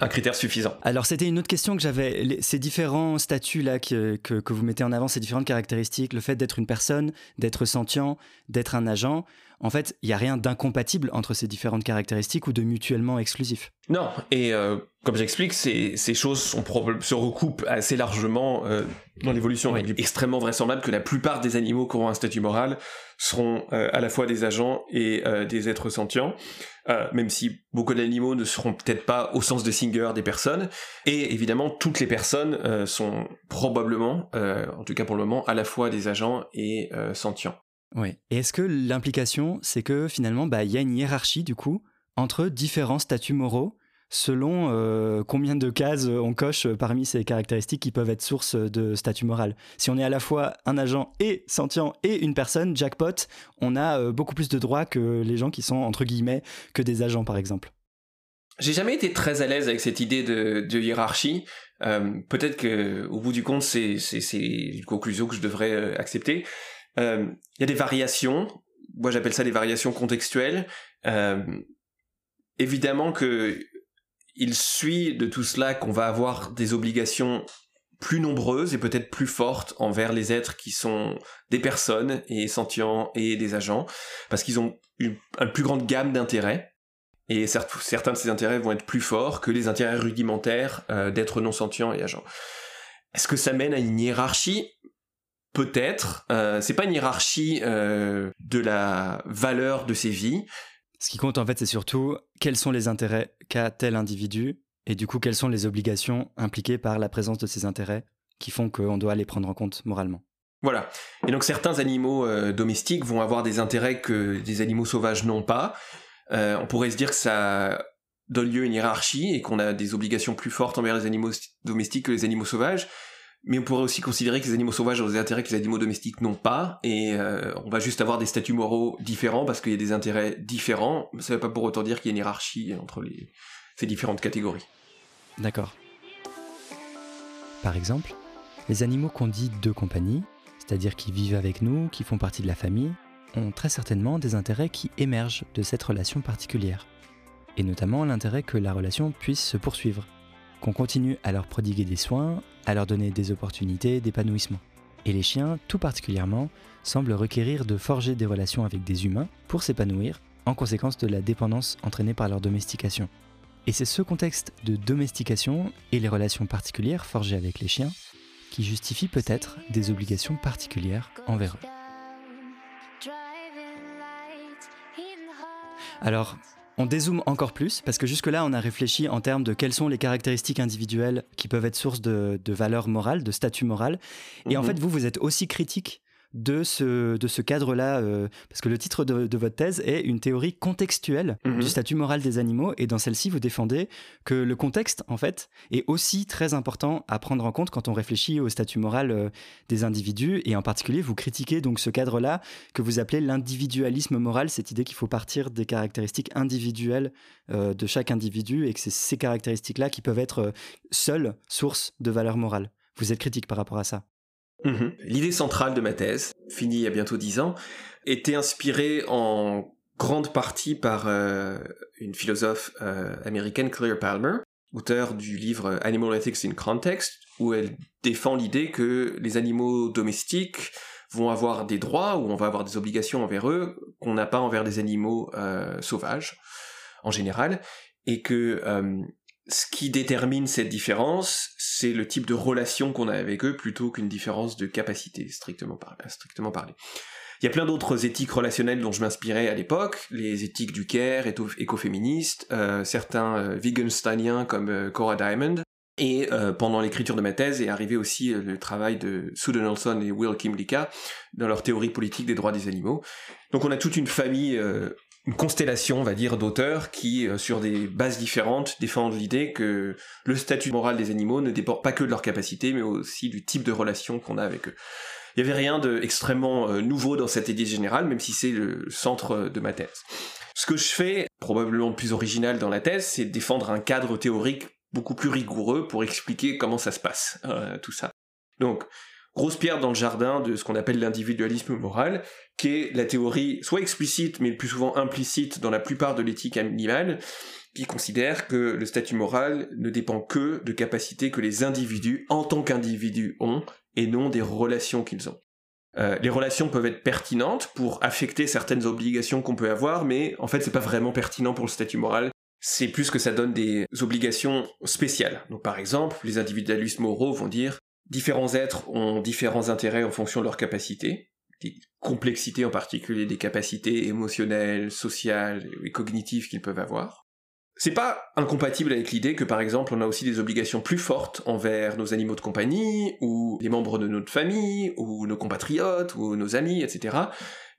un critère suffisant. Alors c'était une autre question que j'avais. Ces différents statuts là que, que, vous mettez en avant, ces différentes caractéristiques, le fait d'être une personne, d'être sentient, d'être un agent, en fait, il n'y a rien d'incompatible entre ces différentes caractéristiques ou de mutuellement exclusif. Non, et euh, comme j'explique, ces, ces, choses sont se recoupent assez largement euh, dans l'évolution. Il est extrêmement vraisemblable que la plupart des animaux qui auront un statut moral seront euh, à la fois des agents et des êtres sentients, même si beaucoup d'animaux ne seront peut-être pas au sens de Singer des personnes. Et évidemment, toutes les personnes sont probablement, en tout cas pour le moment, à la fois des agents et sentients. Oui. Et est-ce que l'implication, c'est que finalement, bah, il y a une hiérarchie du coup entre différents statuts moraux selon euh, combien de cases on coche parmi ces caractéristiques qui peuvent être source de statut moral? Si on est à la fois un agent et sentient et une personne, jackpot, on a euh, beaucoup plus de droits que les gens qui sont entre guillemets que des agents par exemple. J'ai jamais été très à l'aise avec cette idée de, hiérarchie. Euh, peut-être que au bout du compte, c'est une conclusion que je devrais accepter. Il y a des variations. Moi, j'appelle ça des variations contextuelles. évidemment que il suit de tout cela qu'on va avoir des obligations plus nombreuses et peut-être plus fortes envers les êtres qui sont des personnes et sentients et des agents, parce qu'ils ont une, plus grande gamme d'intérêts. Et certains de ces intérêts vont être plus forts que les intérêts rudimentaires euh, d'êtres non sentients et agents. Est-ce que ça mène à une hiérarchie? Peut-être. Euh, c'est pas une hiérarchie euh, de la valeur de ces vies, ce qui compte en fait, c'est surtout quels sont les intérêts qu'a tel individu et du coup quelles sont les obligations impliquées par la présence de ces intérêts qui font qu'on doit les prendre en compte moralement. Voilà. Et donc certains animaux euh, domestiques vont avoir des intérêts que des animaux sauvages n'ont pas. Euh, on pourrait se dire que ça donne lieu à une hiérarchie et qu'on a des obligations plus fortes envers les animaux domestiques que les animaux sauvages mais on pourrait aussi considérer que les animaux sauvages ont des intérêts que les animaux domestiques n'ont pas, et euh, on va juste avoir des statuts moraux différents parce qu'il y a des intérêts différents. Ça ne veut pas pour autant dire qu'il y a une hiérarchie entre ces différentes catégories. D'accord. Par exemple, les animaux qu'on dit de compagnie, c'est-à-dire qui vivent avec nous, qui font partie de la famille, ont très certainement des intérêts qui émergent de cette relation particulière. Et notamment l'intérêt que la relation puisse se poursuivre, qu'on continue à leur prodiguer des soins, à leur donner des opportunités d'épanouissement. Et les chiens, tout particulièrement, semblent requérir de forger des relations avec des humains pour s'épanouir, en conséquence de la dépendance entraînée par leur domestication. Et c'est ce contexte de domestication et les relations particulières forgées avec les chiens qui justifient peut-être des obligations particulières envers eux. Alors, on dézoome encore plus parce que jusque-là, on a réfléchi en termes de quelles sont les caractéristiques individuelles qui peuvent être source de, de valeur morale, de statut moral. Et en mhm. fait, vous, vous êtes aussi critique de ce, de ce cadre-là, euh, parce que le titre de, votre thèse est une théorie contextuelle du mhm. statut moral des animaux, et dans celle-ci, vous défendez que le contexte, en fait, est aussi très important à prendre en compte quand on réfléchit au statut moral euh, des individus, et en particulier, vous critiquez donc ce cadre-là que vous appelez l'individualisme moral, cette idée qu'il faut partir des caractéristiques individuelles euh, de chaque individu, et que c'est ces caractéristiques-là qui peuvent être seules sources de valeur morale. Vous êtes critique par rapport à ça Mhm. L'idée centrale de ma thèse, finie il y a bientôt dix ans, était inspirée en grande partie par euh, une philosophe euh, américaine, Claire Palmer, auteur du livre Animal Ethics in Context, où elle défend l'idée que les animaux domestiques vont avoir des droits ou on va avoir des obligations envers eux qu'on n'a pas envers des animaux euh, sauvages en général, et que ce qui détermine cette différence, c'est le type de relation qu'on a avec eux plutôt qu'une différence de capacité, strictement, parlé. Il y a plein d'autres éthiques relationnelles dont je m'inspirais à l'époque, les éthiques du care, écoféministes, euh, certains euh, comme euh, Cora Diamond, et pendant l'écriture de ma thèse est arrivé aussi le travail de Sue Donaldson et Will Kimlicka dans leur théorie politique des droits des animaux. Donc on a toute une famille une constellation, on va dire, d'auteurs qui, euh, sur des bases différentes, défendent l'idée que le statut moral des animaux ne dépend pas que de leur capacité, mais aussi du type de relation qu'on a avec eux. Il n'y avait rien d'extrêmement euh, nouveau dans cette idée générale, même si c'est le centre de ma thèse. Ce que je fais, probablement plus original dans la thèse, c'est défendre un cadre théorique beaucoup plus rigoureux pour expliquer comment ça se passe, euh, tout ça. Donc, grosse pierre dans le jardin de ce qu'on appelle l'individualisme moral, qui est la théorie soit explicite, mais le plus souvent implicite dans la plupart de l'éthique animale, qui considère que le statut moral ne dépend que de capacités que les individus, en tant qu'individus, ont, et non des relations qu'ils ont. Euh, les relations peuvent être pertinentes pour affecter certaines obligations qu'on peut avoir, mais en fait, c'est pas vraiment pertinent pour le statut moral. C'est plus que ça donne des obligations spéciales. Donc, par exemple, les individualistes moraux vont dire différents êtres ont différents intérêts en fonction de leurs capacités, des complexités en particulier des capacités émotionnelles, sociales et cognitives qu'ils peuvent avoir. C'est pas incompatible avec l'idée que par exemple on a aussi des obligations plus fortes envers nos animaux de compagnie, ou les membres de notre famille, ou nos compatriotes, ou nos amis, etc.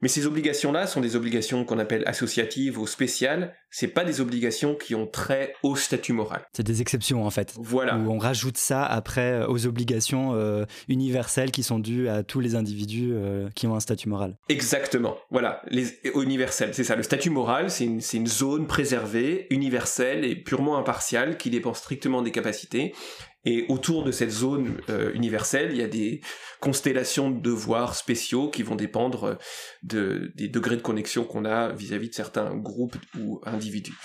Mais ces obligations-là sont des obligations qu'on appelle associatives ou spéciales. C'est pas des obligations qui ont trait au statut moral. C'est des exceptions en fait. Voilà. Où on rajoute ça après euh, aux obligations euh, universelles qui sont dues à tous les individus euh, qui ont un statut moral. Exactement. Voilà. Les universels, c'est ça. Le statut moral, c'est une, une zone préservée, universelle et purement impartiale qui dépend strictement des capacités et autour de cette zone euh, universelle, il y a des constellations de devoirs spéciaux qui vont dépendre euh, de, des degrés de connexion qu'on a vis-à-vis de certains groupes ou individus.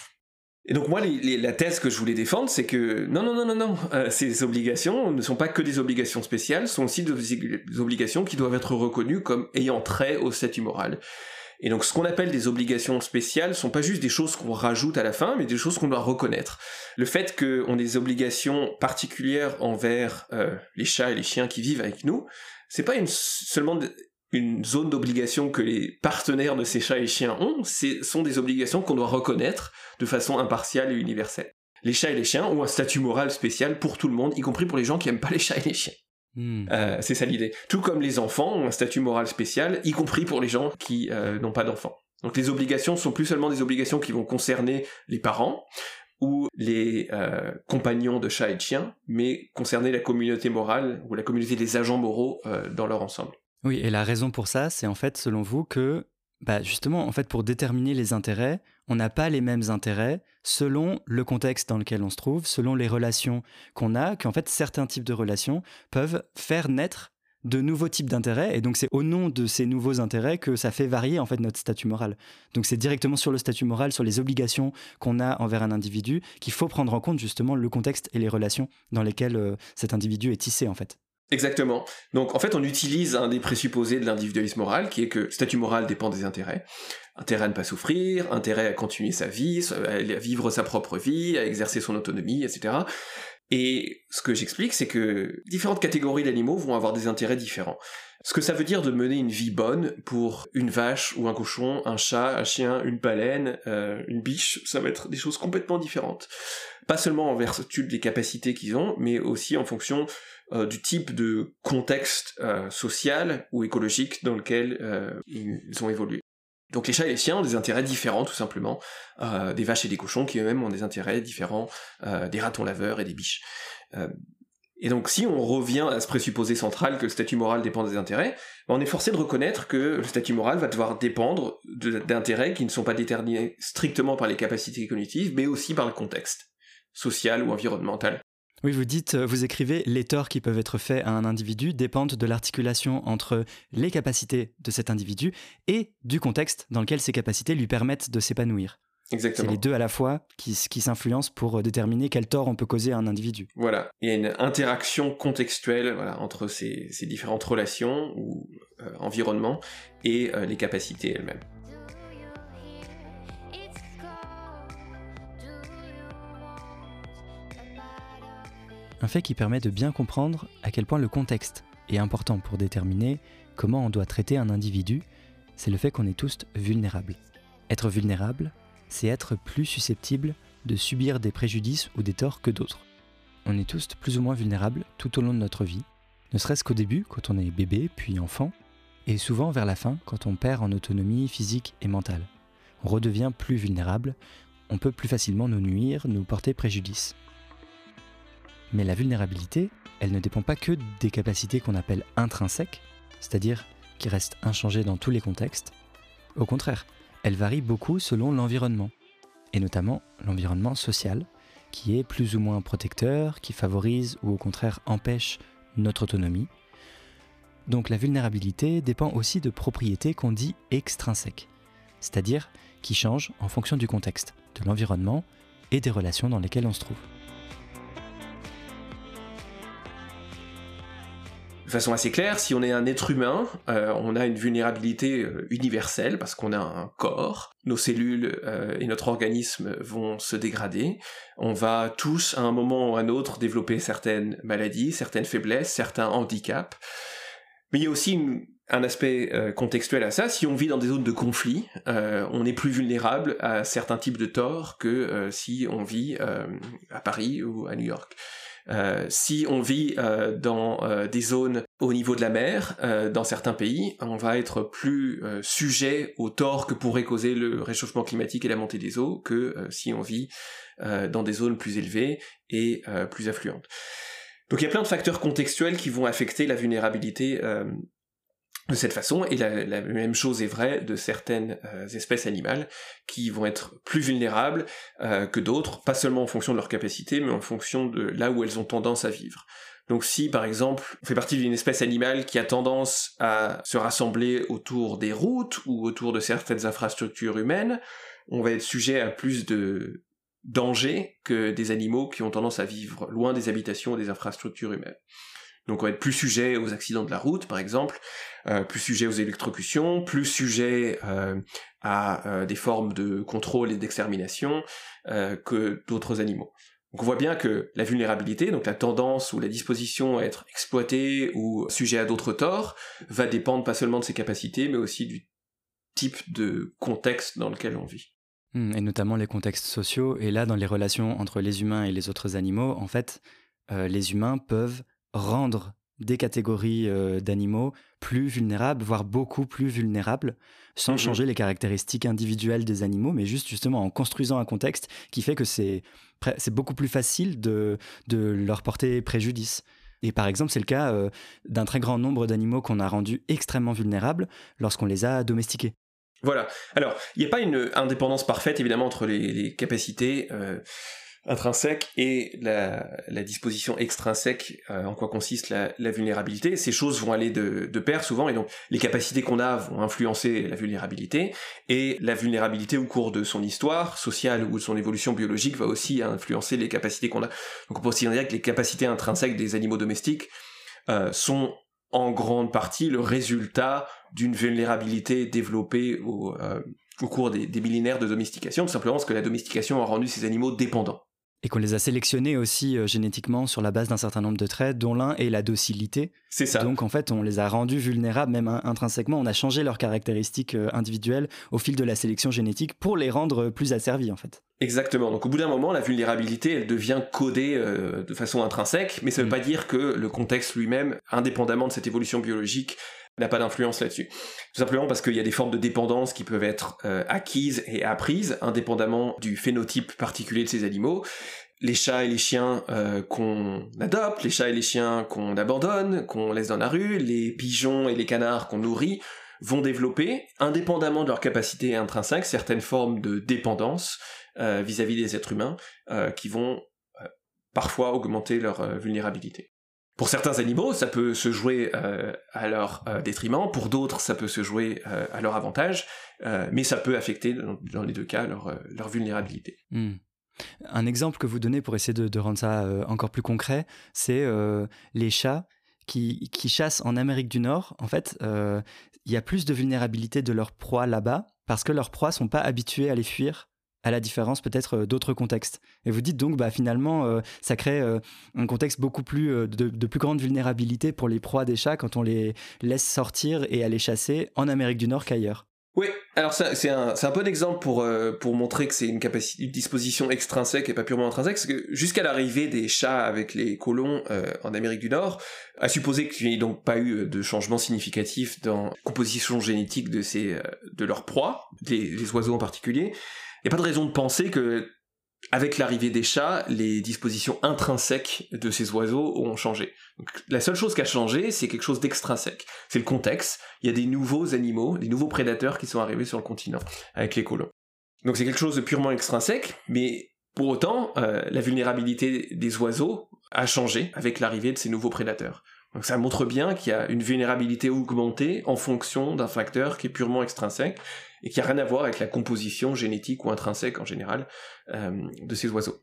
Et donc moi, la thèse que je voulais défendre, c'est que non, non, non, non, non, euh, ces obligations ne sont pas que des obligations spéciales, sont aussi des obligations qui doivent être reconnues comme ayant trait au statut moral. Et donc ce qu'on appelle des obligations spéciales sont pas juste des choses qu'on rajoute à la fin, mais des choses qu'on doit reconnaître. Le fait qu'on ait des obligations particulières envers euh, les chats et les chiens qui vivent avec nous, c'est pas une, seulement une zone d'obligation que les partenaires de ces chats et chiens ont, ce sont des obligations qu'on doit reconnaître de façon impartiale et universelle. Les chats et les chiens ont un statut moral spécial pour tout le monde, y compris pour les gens qui aiment pas les chats et les chiens. Hmm. Euh, c'est ça l'idée. Tout comme les enfants ont un statut moral spécial, y compris pour les gens qui euh, n'ont pas d'enfants. Donc les obligations sont plus seulement des obligations qui vont concerner les parents ou les euh, compagnons de chats et de chiens, mais concerner la communauté morale ou la communauté des agents moraux dans leur ensemble. Oui, et la raison pour ça, c'est en fait, selon vous, que bah justement, en fait, pour déterminer les intérêts, on n'a pas les mêmes intérêts selon le contexte dans lequel on se trouve, selon les relations qu'on a, qu'en fait, certains types de relations peuvent faire naître de nouveaux types d'intérêts, et donc c'est au nom de ces nouveaux intérêts que ça fait varier en fait notre statut moral. Donc c'est directement sur le statut moral, sur les obligations qu'on a envers un individu, qu'il faut prendre en compte justement le contexte et les relations dans lesquelles euh, cet individu est tissé en fait. Exactement. Donc en fait, on utilise un des présupposés de l'individualisme moral, qui est que statut moral dépend des intérêts. Intérêt à ne pas souffrir, intérêt à continuer sa vie, à vivre sa propre vie, à exercer son autonomie, etc. Et ce que j'explique, c'est que différentes catégories d'animaux vont avoir des intérêts différents. Ce que ça veut dire de mener une vie bonne pour une vache ou un cochon, un chat, un chien, une baleine, euh, une biche, ça va être des choses complètement différentes. Pas seulement en vertu des capacités qu'ils ont, mais aussi en fonction euh, du type de contexte euh, social ou écologique dans lequel ils ont évolué. Donc les chats et les chiens ont des intérêts différents tout simplement, des vaches et des cochons qui eux-mêmes ont des intérêts différents des ratons laveurs et des biches. et donc si on revient à ce présupposé central que le statut moral dépend des intérêts, ben, on est forcé de reconnaître que le statut moral va devoir dépendre d'intérêts qui ne sont pas déterminés strictement par les capacités cognitives, mais aussi par le contexte social ou environnemental oui, vous dites, euh, vous écrivez, les torts qui peuvent être faits à un individu dépendent de l'articulation entre les capacités de cet individu et du contexte dans lequel ces capacités lui permettent de s'épanouir. Exactement. C'est les deux à la fois qui, qui s'influencent pour euh, déterminer quel tort on peut causer à un individu. Voilà, il y a une interaction contextuelle entre ces, différentes relations ou euh, environnements et les capacités elles-mêmes. Un fait qui permet de bien comprendre à quel point le contexte est important pour déterminer comment on doit traiter un individu, c'est le fait qu'on est tous vulnérables. Être vulnérable, c'est être plus susceptible de subir des préjudices ou des torts que d'autres. On est tous plus ou moins vulnérables tout au long de notre vie, ne serait-ce qu'au début quand on est bébé puis enfant, et souvent vers la fin quand on perd en autonomie physique et mentale. On redevient plus vulnérable, on peut plus facilement nous nuire, nous porter préjudice. Mais la vulnérabilité, elle ne dépend pas que des capacités qu'on appelle intrinsèques, c'est-à-dire qui restent inchangées dans tous les contextes. Au contraire, elle varie beaucoup selon l'environnement, et notamment l'environnement social, qui est plus ou moins protecteur, qui favorise ou au contraire empêche notre autonomie. Donc la vulnérabilité dépend aussi de propriétés qu'on dit extrinsèques, c'est-à-dire qui changent en fonction du contexte, de l'environnement et des relations dans lesquelles on se trouve. De façon assez claire, si on est un être humain, euh, on a une vulnérabilité euh, universelle parce qu'on a un corps, nos cellules euh, et notre organisme vont se dégrader, on va tous à un moment ou à un autre développer certaines maladies, certaines faiblesses, certains handicaps. Mais il y a aussi un aspect contextuel à ça. Si on vit dans des zones de conflit, on est plus vulnérable à certains types de torts que si on vit à Paris ou à New York. Euh, si on vit euh, dans euh, des zones au niveau de la mer, dans certains pays, on va être plus sujet aux torts que pourrait causer le réchauffement climatique et la montée des eaux que si on vit dans des zones plus élevées et plus affluentes. Donc il y a plein de facteurs contextuels qui vont affecter la vulnérabilité de cette façon, et la, même chose est vraie de certaines euh, espèces animales qui vont être plus vulnérables euh, que d'autres, pas seulement en fonction de leur capacité, mais en fonction de là où elles ont tendance à vivre. Donc si par exemple on fait partie d'une espèce animale qui a tendance à se rassembler autour des routes ou autour de certaines infrastructures humaines, on va être sujet à plus de dangers que des animaux qui ont tendance à vivre loin des habitations et des infrastructures humaines. Donc on va être plus sujet aux accidents de la route, par exemple, euh, plus sujet aux électrocutions, plus sujet euh, à euh, des formes de contrôle et d'extermination que d'autres animaux. Donc on voit bien que la vulnérabilité, donc la tendance ou la disposition à être exploité ou sujet à d'autres torts, va dépendre pas seulement de ses capacités, mais aussi du type de contexte dans lequel on vit. Mmh, et notamment les contextes sociaux. Et là, dans les relations entre les humains et les autres animaux, en fait, les humains peuvent rendre des catégories euh, d'animaux plus vulnérables, voire beaucoup plus vulnérables, sans mmh changer les caractéristiques individuelles des animaux, mais juste justement en construisant un contexte qui fait que c'est beaucoup plus facile de, leur porter préjudice. Et par exemple, c'est le cas euh, d'un très grand nombre d'animaux qu'on a rendus extrêmement vulnérables lorsqu'on les a domestiqués. Voilà. Alors, il n'y a pas une indépendance parfaite, évidemment, entre les, capacités. Euh, intrinsèque et la, disposition extrinsèque, euh, en quoi consiste la, vulnérabilité. Ces choses vont aller de, de pair souvent, et donc les capacités qu'on a vont influencer la vulnérabilité, et la vulnérabilité au cours de son histoire sociale ou de son évolution biologique va aussi influencer les capacités qu'on a. Donc on peut aussi dire que les capacités intrinsèques des animaux domestiques euh, sont en grande partie le résultat d'une vulnérabilité développée au, euh, au cours des, des millénaires de domestication, tout simplement parce que la domestication a rendu ces animaux dépendants. Et qu'on les a sélectionnés aussi euh, génétiquement sur la base d'un certain nombre de traits, dont l'un est la docilité. C'est ça. Donc en fait, on les a rendus vulnérables, même intrinsèquement. On a changé leurs caractéristiques euh, individuelles au fil de la sélection génétique pour les rendre plus asservis en fait. Exactement. Donc au bout d'un moment, la vulnérabilité, elle devient codée euh, de façon intrinsèque, mais ça ne veut mm. pas dire que le contexte lui-même, indépendamment de cette évolution biologique, n'a pas d'influence là-dessus. Tout simplement parce qu'il y a des formes de dépendance qui peuvent être euh, acquises et apprises, indépendamment du phénotype particulier de ces animaux. Les chats et les chiens euh, qu'on adopte, les chats et les chiens qu'on abandonne, qu'on laisse dans la rue, les pigeons et les canards qu'on nourrit, vont développer, indépendamment de leur capacité intrinsèque, certaines formes de dépendance euh, vis-à-vis -vis des êtres humains qui vont parfois augmenter leur vulnérabilité. Pour certains animaux, ça peut se jouer euh, à leur euh, détriment, pour d'autres, ça peut se jouer euh, à leur avantage, mais ça peut affecter, dans, les deux cas, leur, vulnérabilité. Hmm. Un exemple que vous donnez pour essayer de, rendre ça encore plus concret, c'est les chats qui, qui, chassent en Amérique du Nord. En fait, il y a plus de vulnérabilité de leurs proies là-bas parce que leurs proies sont pas habituées à les fuir à la différence peut-être euh, d'autres contextes. Et vous dites donc, bah, finalement, euh, ça crée euh, un contexte beaucoup plus de, plus grande vulnérabilité pour les proies des chats quand on les laisse sortir et aller chasser en Amérique du Nord qu'ailleurs. Oui, alors c'est un, bon exemple pour, pour montrer que c'est une, capacité, une disposition extrinsèque et pas purement intrinsèque, parce que jusqu'à l'arrivée des chats avec les colons en Amérique du Nord, à supposer qu'il n'y ait donc pas eu de changement significatif dans la composition génétique de, ces, de leurs proies, les oiseaux en particulier, n'y a pas de raison de penser que, avec l'arrivée des chats, les dispositions intrinsèques de ces oiseaux ont changé. la seule chose qui a changé, c'est quelque chose d'extrinsèque. C'est le contexte. Il y a des nouveaux animaux, des nouveaux prédateurs qui sont arrivés sur le continent avec les colons. Donc c'est quelque chose de purement extrinsèque, mais pour autant, euh, la vulnérabilité des oiseaux a changé avec l'arrivée de ces nouveaux prédateurs. Donc ça montre bien qu'il y a une vulnérabilité augmentée en fonction d'un facteur qui est purement extrinsèque et qui a rien à voir avec la composition génétique ou intrinsèque en général euh, de ces oiseaux.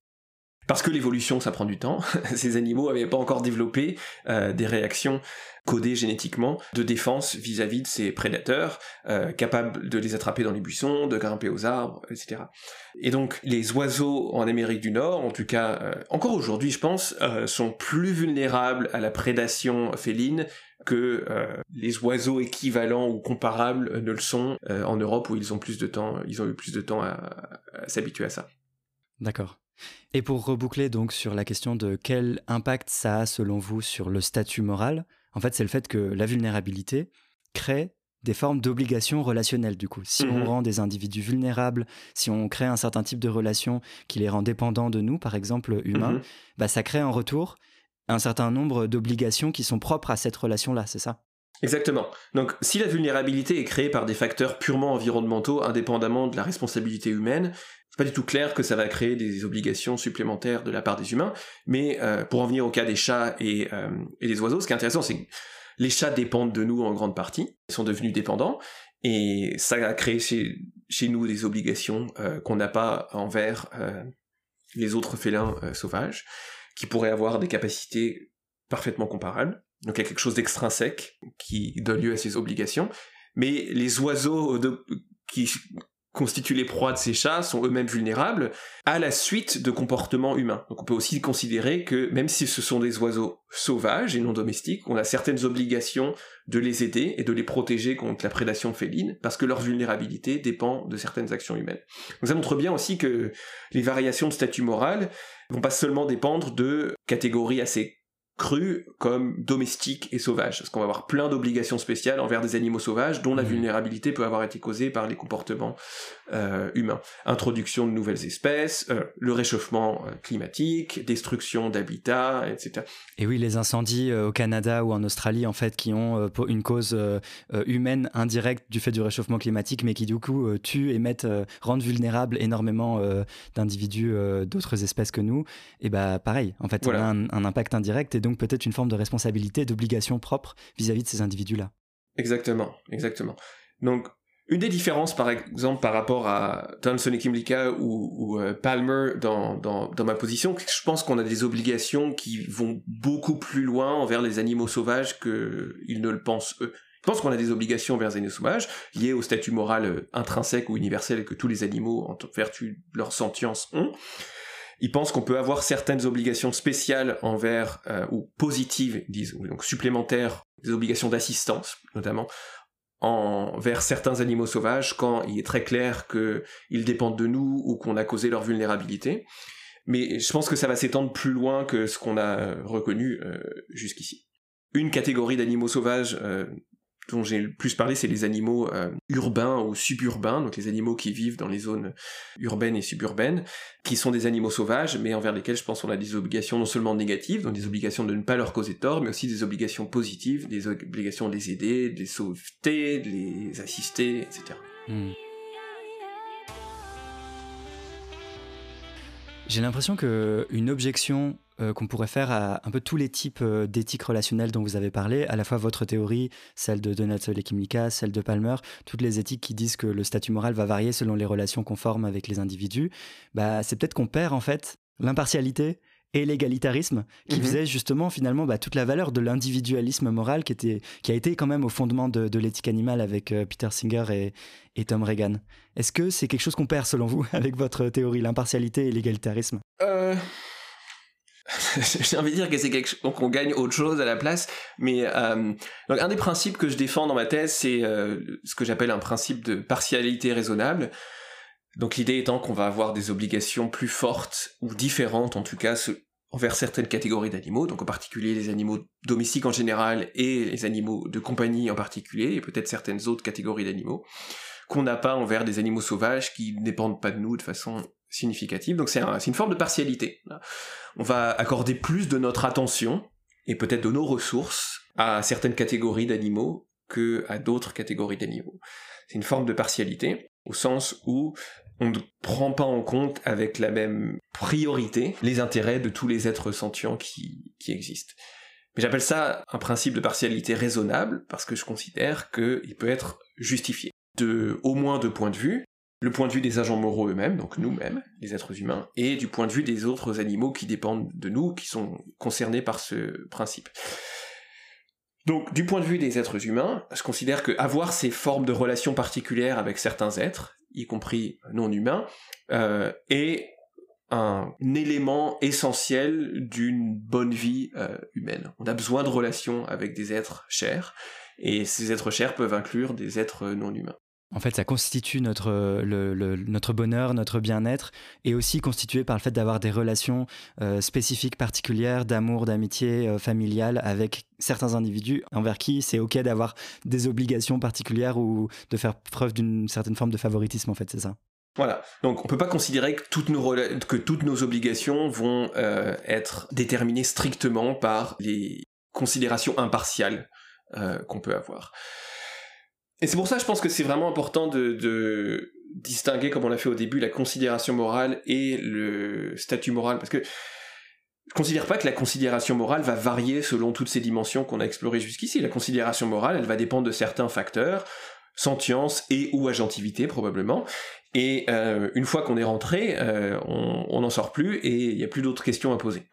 Parce que l'évolution, ça prend du temps. Ces animaux n'avaient pas encore développé euh, des réactions codées génétiquement de défense vis-à-vis de ces prédateurs, euh, capables de les attraper dans les buissons, de grimper aux arbres, etc. Et donc les oiseaux en Amérique du Nord, en tout cas euh, encore aujourd'hui je pense, sont plus vulnérables à la prédation féline que les oiseaux équivalents ou comparables ne le sont en Europe où ils ont plus de temps, ils ont eu plus de temps à s'habituer à ça. D'accord. Et pour reboucler donc sur la question de quel impact ça a selon vous sur le statut moral, en fait c'est le fait que la vulnérabilité crée des formes d'obligations relationnelles du coup. Si on mhm. rend des individus vulnérables, si on crée un certain type de relation qui les rend dépendants de nous, par exemple humains, mhm. bah, ça crée en retour un certain nombre d'obligations qui sont propres à cette relation-là, c'est ça? Exactement. Donc si la vulnérabilité est créée par des facteurs purement environnementaux indépendamment de la responsabilité humaine, pas du tout clair que ça va créer des obligations supplémentaires de la part des humains, mais euh, pour en venir au cas des chats et, euh, et des oiseaux, ce qui est intéressant, c'est que les chats dépendent de nous en grande partie, ils sont devenus dépendants, et ça a créé chez, chez nous des obligations euh, qu'on n'a pas envers les autres félins sauvages, qui pourraient avoir des capacités parfaitement comparables. Donc il y a quelque chose d'extrinsèque qui donne lieu à ces obligations. Mais les oiseaux de, qui constituent les proies de ces chats sont eux-mêmes vulnérables à la suite de comportements humains. Donc on peut aussi considérer que même si ce sont des oiseaux sauvages et non domestiques, on a certaines obligations de les aider et de les protéger contre la prédation féline parce que leur vulnérabilité dépend de certaines actions humaines. Donc ça montre bien aussi que les variations de statut moral vont pas seulement dépendre de catégories assez cru comme domestique et sauvage. Parce qu'on va avoir plein d'obligations spéciales envers des animaux sauvages dont la mmh. vulnérabilité peut avoir été causée par les comportements euh, humains. Introduction de nouvelles espèces, euh, le réchauffement euh, climatique, destruction d'habitats, etc. Et oui, les incendies au Canada ou en Australie, en fait, qui ont une cause humaine indirecte du fait du réchauffement climatique, mais qui du coup tuent et mettent, rendent vulnérables énormément d'individus d'autres espèces que nous. Et bah pareil, en fait, on a un, un impact indirect et donc peut-être une forme de responsabilité, d'obligation propre vis-à-vis de ces individus-là. Exactement, exactement. Donc, une des différences, par exemple, par rapport à Thomson et Kimlicka ou, euh, Palmer dans, dans, dans, ma position, je pense qu'on a des obligations qui vont beaucoup plus loin envers les animaux sauvages qu'ils ne le pensent eux. Je pense qu'on a des obligations envers les animaux sauvages liées au statut moral euh, intrinsèque ou universel que tous les animaux, en vertu de leur sentience, ont. Ils pensent qu'on peut avoir certaines obligations spéciales envers, euh, ou positives, disent, donc supplémentaires, des obligations d'assistance, notamment, envers certains animaux sauvages quand il est très clair qu'ils dépendent de nous ou qu'on a causé leur vulnérabilité. Mais je pense que ça va s'étendre plus loin que ce qu'on a reconnu euh, jusqu'ici. Une catégorie d'animaux sauvages euh, dont j'ai le plus parlé, c'est les animaux euh, urbains ou suburbains, donc les animaux qui vivent dans les zones urbaines et suburbaines, qui sont des animaux sauvages, mais envers lesquels je pense qu'on a des obligations non seulement négatives, donc des obligations de ne pas leur causer tort, mais aussi des obligations positives, des obligations de les aider, de les sauveter, de les assister, etc. Hmm. J'ai l'impression que une objection euh, qu'on pourrait faire à un peu tous les types euh, d'éthique relationnelle dont vous avez parlé, à la fois votre théorie, celle de Donatell et Kimlicka, celle de Palmer, toutes les éthiques qui disent que le statut moral va varier selon les relations qu'on forme avec les individus, bah, c'est peut-être qu'on perd en fait l'impartialité et l'égalitarisme qui mhm. faisait justement finalement bah, toute la valeur de l'individualisme moral qui, était, qui a été quand même au fondement de, l'éthique animale avec euh, Peter Singer et, et Tom Reagan. Est-ce que c'est quelque chose qu'on perd selon vous avec votre théorie, l'impartialité et l'égalitarisme? j'ai envie de dire que c'est quelque chose qu'on gagne autre chose à la place mais euh, donc un des principes que je défends dans ma thèse c'est euh, ce que j'appelle un principe de partialité raisonnable. Donc l'idée étant qu'on va avoir des obligations plus fortes ou différentes en tout cas envers certaines catégories d'animaux donc en particulier les animaux domestiques en général et les animaux de compagnie en particulier et peut-être certaines autres catégories d'animaux qu'on n'a pas envers des animaux sauvages qui ne dépendent pas de nous de façon significative. Donc c'est une forme de partialité. On va accorder plus de notre attention et peut-être de nos ressources à certaines catégories d'animaux que à d'autres catégories d'animaux. C'est une forme de partialité au sens où on ne prend pas en compte avec la même priorité les intérêts de tous les êtres sentients qui, qui existent. Mais j'appelle ça un principe de partialité raisonnable parce que je considère qu'il peut être justifié de au moins deux points de vue. Le point de vue des agents moraux eux-mêmes, donc nous-mêmes, les êtres humains, et du point de vue des autres animaux qui dépendent de nous, qui sont concernés par ce principe. Donc, du point de vue des êtres humains, je considère que avoir ces formes de relations particulières avec certains êtres, y compris non humains, euh, est un élément essentiel d'une bonne vie euh, humaine. On a besoin de relations avec des êtres chers, et ces êtres chers peuvent inclure des êtres non humains. En fait, ça constitue notre, notre bonheur, notre bien-être, et aussi constitué par le fait d'avoir des relations euh, spécifiques, particulières, d'amour, d'amitié euh, familiale avec certains individus envers qui c'est OK d'avoir des obligations particulières ou de faire preuve d'une certaine forme de favoritisme, en fait, c'est ça. Voilà. Donc on peut pas considérer que toutes nos, que toutes nos obligations vont euh, être déterminées strictement par les considérations impartiales qu'on peut avoir. Et c'est pour ça, je pense que c'est vraiment important de, distinguer, comme on l'a fait au début, la considération morale et le statut moral, parce que je considère pas que la considération morale va varier selon toutes ces dimensions qu'on a explorées jusqu'ici. La considération morale, elle va dépendre de certains facteurs, sentience et ou agentivité probablement. Et euh, une fois qu'on est rentré, euh, on n'en sort plus et il n'y a plus d'autres questions à poser.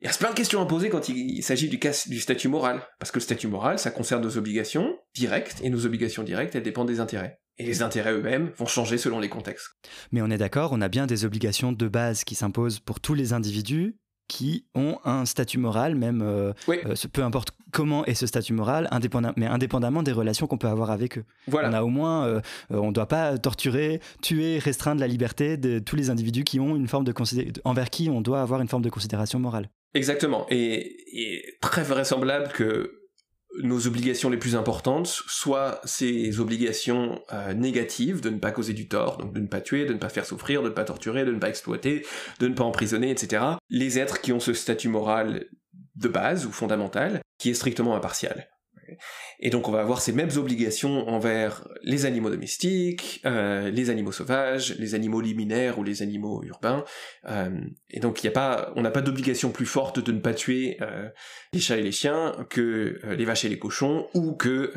Il y a plein de questions à poser quand il, s'agit du, du statut moral. Parce que le statut moral, ça concerne nos obligations directes, et nos obligations directes, elles dépendent des intérêts. Et les intérêts eux-mêmes vont changer selon les contextes. Mais on est d'accord, on a bien des obligations de base qui s'imposent pour tous les individus qui ont un statut moral, même euh, euh, peu importe comment est ce statut moral, mais indépendamment des relations qu'on peut avoir avec eux. Voilà. On a au moins, euh, on ne doit pas torturer, tuer, restreindre la liberté de tous les individus qui ont une forme de envers qui on doit avoir une forme de considération morale. Exactement. Et, très vraisemblable que nos obligations les plus importantes soient ces obligations euh, négatives de ne pas causer du tort, donc de ne pas tuer, de ne pas faire souffrir, de ne pas torturer, de ne pas exploiter, de ne pas emprisonner, etc. Les êtres qui ont ce statut moral de base ou fondamental qui est strictement impartial. Et donc on va avoir ces mêmes obligations envers les animaux domestiques, euh, les animaux sauvages, les animaux liminaires ou les animaux urbains. Euh, et donc y a pas, on n'a pas d'obligation plus forte de ne pas tuer euh, les chats et les chiens que les vaches et les cochons, ou que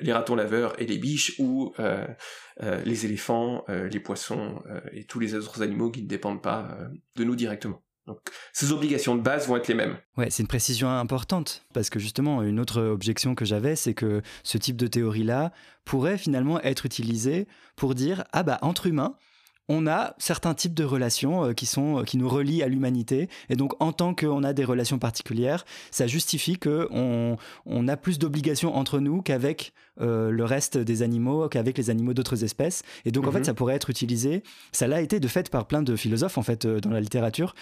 les ratons laveurs et les biches, ou les éléphants, les poissons et tous les autres animaux qui ne dépendent pas de nous directement. Donc, ces obligations de base vont être les mêmes. Ouais, c'est une précision importante parce que justement, une autre objection que j'avais, c'est que ce type de théorie-là pourrait finalement être utilisé pour dire ah bah entre humains, on a certains types de relations euh, qui, sont, euh, qui nous relient à l'humanité. Et donc, en tant qu'on a des relations particulières, ça justifie qu'on on a plus d'obligations entre nous qu'avec euh, le reste des animaux, qu'avec les animaux d'autres espèces. Et donc, en fait, mhm. ça pourrait être utilisé. Ça l'a été de fait par plein de philosophes, en fait, dans la littérature,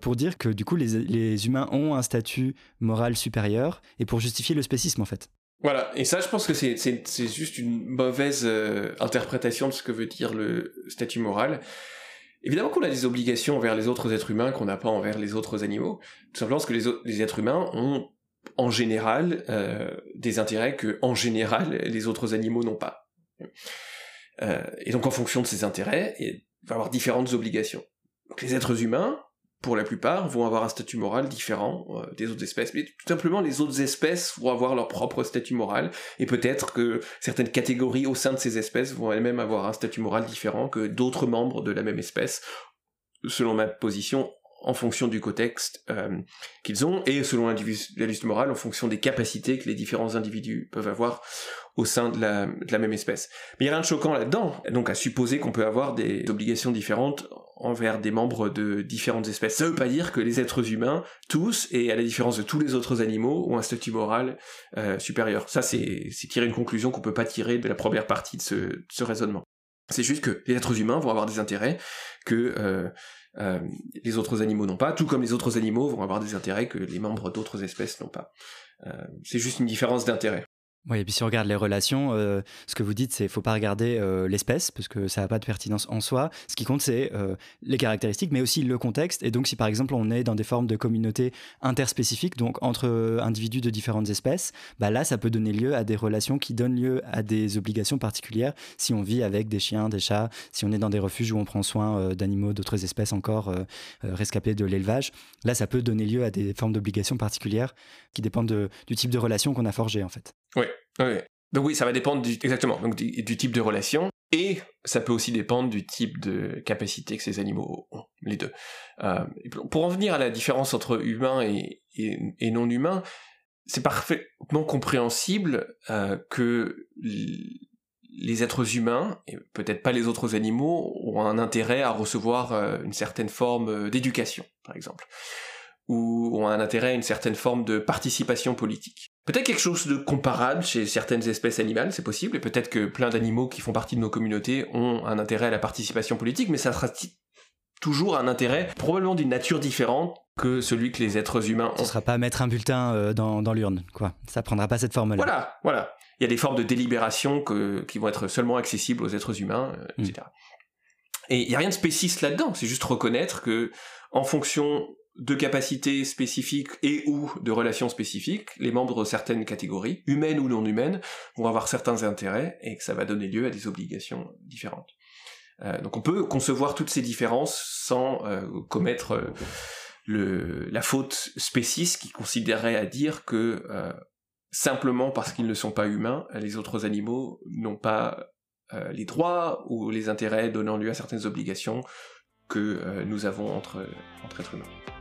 pour dire que du coup, les, les humains ont un statut moral supérieur et pour justifier le spécisme, en fait. Voilà, et ça je pense que c'est juste une mauvaise euh, interprétation de ce que veut dire le statut moral. Évidemment qu'on a des obligations envers les autres êtres humains qu'on n'a pas envers les autres animaux, tout simplement parce que les, les êtres humains ont en général euh, des intérêts que en général les autres animaux n'ont pas. Euh, et donc en fonction de ces intérêts, il va y avoir différentes obligations. Donc les êtres humains pour la plupart, vont avoir un statut moral différent euh, des autres espèces. Mais tout simplement, les autres espèces vont avoir leur propre statut moral, et peut-être que certaines catégories au sein de ces espèces vont elles-mêmes avoir un statut moral différent que d'autres membres de la même espèce, selon ma position, en fonction du contexte euh, qu'ils ont, et selon la liste morale, en fonction des capacités que les différents individus peuvent avoir au sein de la, même espèce. Mais il n'y a rien de choquant là-dedans, donc à supposer qu'on peut avoir des obligations différentes envers des membres de différentes espèces. Ça veut pas dire que les êtres humains, tous, et à la différence de tous les autres animaux, ont un statut moral euh, supérieur. Ça, c'est tirer une conclusion qu'on peut pas tirer de la première partie de ce, raisonnement. C'est juste que les êtres humains vont avoir des intérêts que euh, euh, les autres animaux n'ont pas, tout comme les autres animaux vont avoir des intérêts que les membres d'autres espèces n'ont pas. C'est juste une différence d'intérêt. Oui, et puis si on regarde les relations, euh, ce que vous dites, c'est qu'il ne faut pas regarder euh, l'espèce, parce que ça n'a pas de pertinence en soi. Ce qui compte, c'est euh, les caractéristiques, mais aussi le contexte. Et donc, si par exemple, on est dans des formes de communautés interspécifiques, donc entre individus de différentes espèces, bah là, ça peut donner lieu à des relations qui donnent lieu à des obligations particulières. Si on vit avec des chiens, des chats, si on est dans des refuges où on prend soin d'animaux d'autres espèces encore rescapés de l'élevage, là, ça peut donner lieu à des formes d'obligations particulières qui dépendent du type de relation qu'on a forgé, en fait. Oui. Donc oui, ça va dépendre du, exactement du, type de relation. et ça peut aussi dépendre du type de capacité que ces animaux ont, les deux. Euh, pour en venir à la différence entre humain et, et, non humain, c'est parfaitement compréhensible euh, que les êtres humains, et peut-être pas les autres animaux, ont un intérêt à recevoir euh, une certaine forme d'éducation, par exemple, ou ont un intérêt à une certaine forme de participation politique. Peut-être quelque chose de comparable chez certaines espèces animales, c'est possible, et peut-être que plein d'animaux qui font partie de nos communautés ont un intérêt à la participation politique, mais ça sera toujours un intérêt probablement d'une nature différente que celui que les êtres humains ont. Ce sera pas mettre un bulletin euh, dans, dans l'urne, quoi. Ça prendra pas cette forme-là. Voilà, voilà. Il y a des formes de délibération qui vont être seulement accessibles aux êtres humains, euh, etc. Mm. Et il y a rien de spéciste là-dedans. C'est juste reconnaître que, en fonction de capacités spécifiques et ou de relations spécifiques, les membres de certaines catégories, humaines ou non humaines, vont avoir certains intérêts et que ça va donner lieu à des obligations différentes. Euh, donc on peut concevoir toutes ces différences sans euh, commettre euh, la faute spéciste qui considérerait à dire que simplement parce qu'ils ne sont pas humains, les autres animaux n'ont pas les droits ou les intérêts donnant lieu à certaines obligations que nous avons entre êtres humains.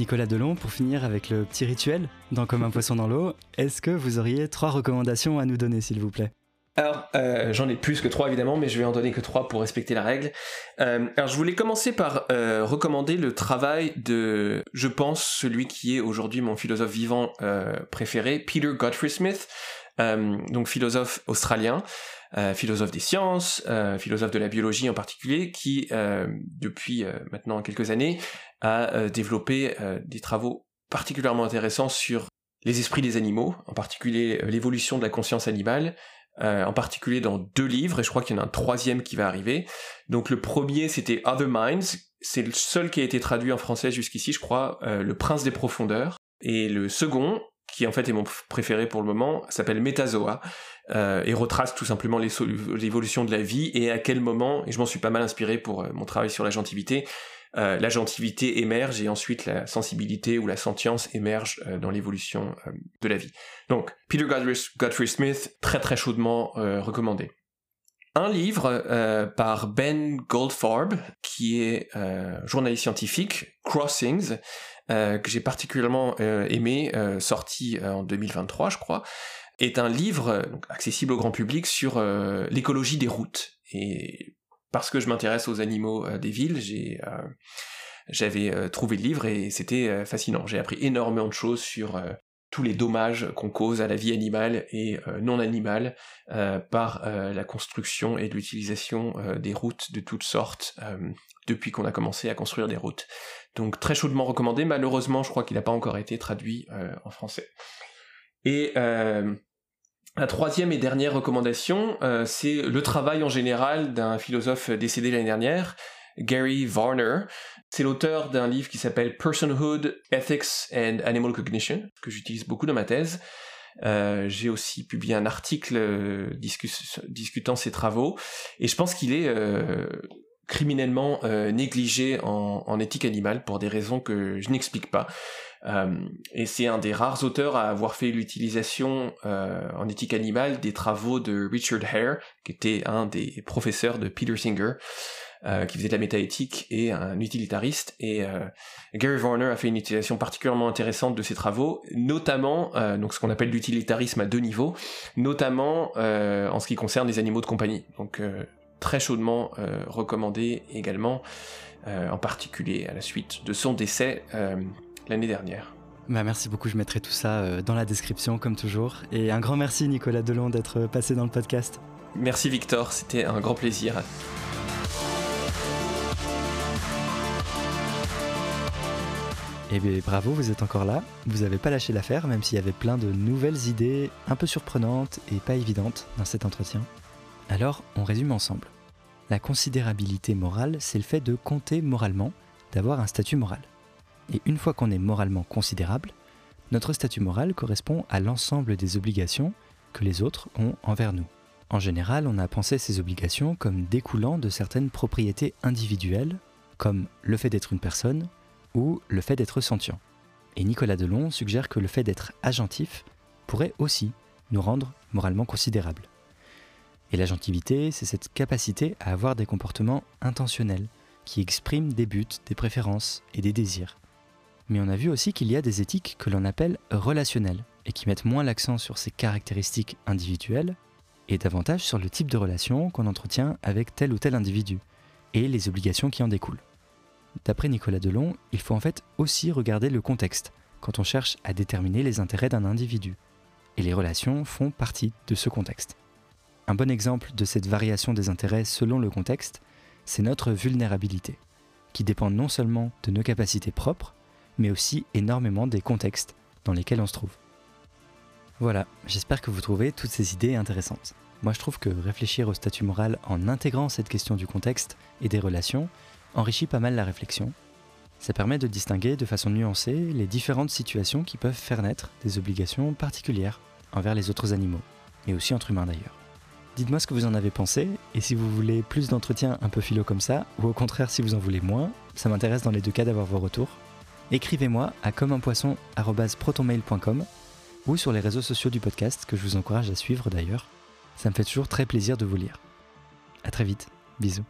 Nicolas Delon, pour finir avec le petit rituel dans Comme un poisson dans l'eau, est-ce que vous auriez trois recommandations à nous donner, s'il vous plaît? Alors, euh, j'en ai plus que trois évidemment, mais je vais en donner que trois pour respecter la règle. Euh, alors, je voulais commencer par euh, recommander le travail de, je pense, celui qui est aujourd'hui mon philosophe vivant préféré, Peter Godfrey Smith, donc philosophe australien, philosophe des sciences, philosophe de la biologie en particulier, qui depuis maintenant quelques années a développé des travaux particulièrement intéressants sur les esprits des animaux, en particulier l'évolution de la conscience animale, euh, en particulier dans deux livres, et je crois qu'il y en a un troisième qui va arriver. Donc le premier, c'était Other Minds, c'est le seul qui a été traduit en français jusqu'ici, je crois, euh, Le Prince des Profondeurs. Et le second, qui en fait est mon préféré pour le moment, s'appelle Metazoa, euh, et retrace tout simplement l'évolution de la vie, et à quel moment, et je m'en suis pas mal inspiré pour mon travail sur la gentilité, euh, la gentilité émerge et ensuite la sensibilité ou la sentience émerge euh, dans l'évolution euh, de la vie. Donc, Peter Godfrey, Smith, très très chaudement recommandé. Un livre par Ben Goldfarb, qui est journaliste scientifique, Crossings, que j'ai particulièrement aimé, sorti en 2023, je crois, est un livre accessible au grand public sur l'écologie des routes. Et parce que je m'intéresse aux animaux euh, des villes, euh, j'avais euh, trouvé le livre et c'était fascinant. J'ai appris énormément de choses sur tous les dommages qu'on cause à la vie animale et non animale par la construction et l'utilisation des routes de toutes sortes depuis qu'on a commencé à construire des routes. Donc très chaudement recommandé. Malheureusement, je crois qu'il n'a pas encore été traduit en français. Et la troisième et dernière recommandation, euh, c'est le travail en général d'un philosophe décédé l'année dernière, Gary Varner. C'est l'auteur d'un livre qui s'appelle Personhood, Ethics and Animal Cognition, que j'utilise beaucoup dans ma thèse. Euh, j'ai aussi publié un article euh, discutant ses travaux, et je pense qu'il est criminellement négligé en, éthique animale pour des raisons que je n'explique pas. Euh, et c'est un des rares auteurs à avoir fait l'utilisation euh, en éthique animale des travaux de Richard Hare, qui était un des professeurs de Peter Singer, euh, qui faisait de la métaéthique et un utilitariste. Et Gary Warner a fait une utilisation particulièrement intéressante de ses travaux, notamment donc ce qu'on appelle l'utilitarisme à deux niveaux, notamment en ce qui concerne les animaux de compagnie. Donc très chaudement recommandé également, en particulier à la suite de son décès l'année dernière. Bah merci beaucoup, je mettrai tout ça euh, dans la description comme toujours. Et un grand merci Nicolas Delon d'être passé dans le podcast. Merci Victor, c'était un grand plaisir. Eh bien bravo, vous êtes encore là. Vous n'avez pas lâché l'affaire, même s'il y avait plein de nouvelles idées un peu surprenantes et pas évidentes dans cet entretien. Alors, on résume ensemble. La considérabilité morale, c'est le fait de compter moralement, d'avoir un statut moral. Et une fois qu'on est moralement considérable, notre statut moral correspond à l'ensemble des obligations que les autres ont envers nous. En général, on a pensé ces obligations comme découlant de certaines propriétés individuelles, comme le fait d'être une personne ou le fait d'être sentient. Et Nicolas Delon suggère que le fait d'être agentif pourrait aussi nous rendre moralement considérable. Et l'agentivité, c'est cette capacité à avoir des comportements intentionnels, qui expriment des buts, des préférences et des désirs. Mais on a vu aussi qu'il y a des éthiques que l'on appelle relationnelles, et qui mettent moins l'accent sur ces caractéristiques individuelles, et davantage sur le type de relation qu'on entretient avec tel ou tel individu, et les obligations qui en découlent. D'après Nicolas Delon, il faut en fait aussi regarder le contexte quand on cherche à déterminer les intérêts d'un individu, et les relations font partie de ce contexte. Un bon exemple de cette variation des intérêts selon le contexte, c'est notre vulnérabilité, qui dépend non seulement de nos capacités propres, mais aussi énormément des contextes dans lesquels on se trouve. Voilà, j'espère que vous trouvez toutes ces idées intéressantes. Moi je trouve que réfléchir au statut moral en intégrant cette question du contexte et des relations enrichit pas mal la réflexion. Ça permet de distinguer de façon nuancée les différentes situations qui peuvent faire naître des obligations particulières envers les autres animaux, et aussi entre humains d'ailleurs. Dites-moi ce que vous en avez pensé, et si vous voulez plus d'entretiens un peu philo comme ça, ou au contraire si vous en voulez moins, ça m'intéresse dans les deux cas d'avoir vos retours. Écrivez-moi à commeunpoisson.protonmail.com ou sur les réseaux sociaux du podcast que je vous encourage à suivre d'ailleurs. Ça me fait toujours très plaisir de vous lire. A très vite, bisous.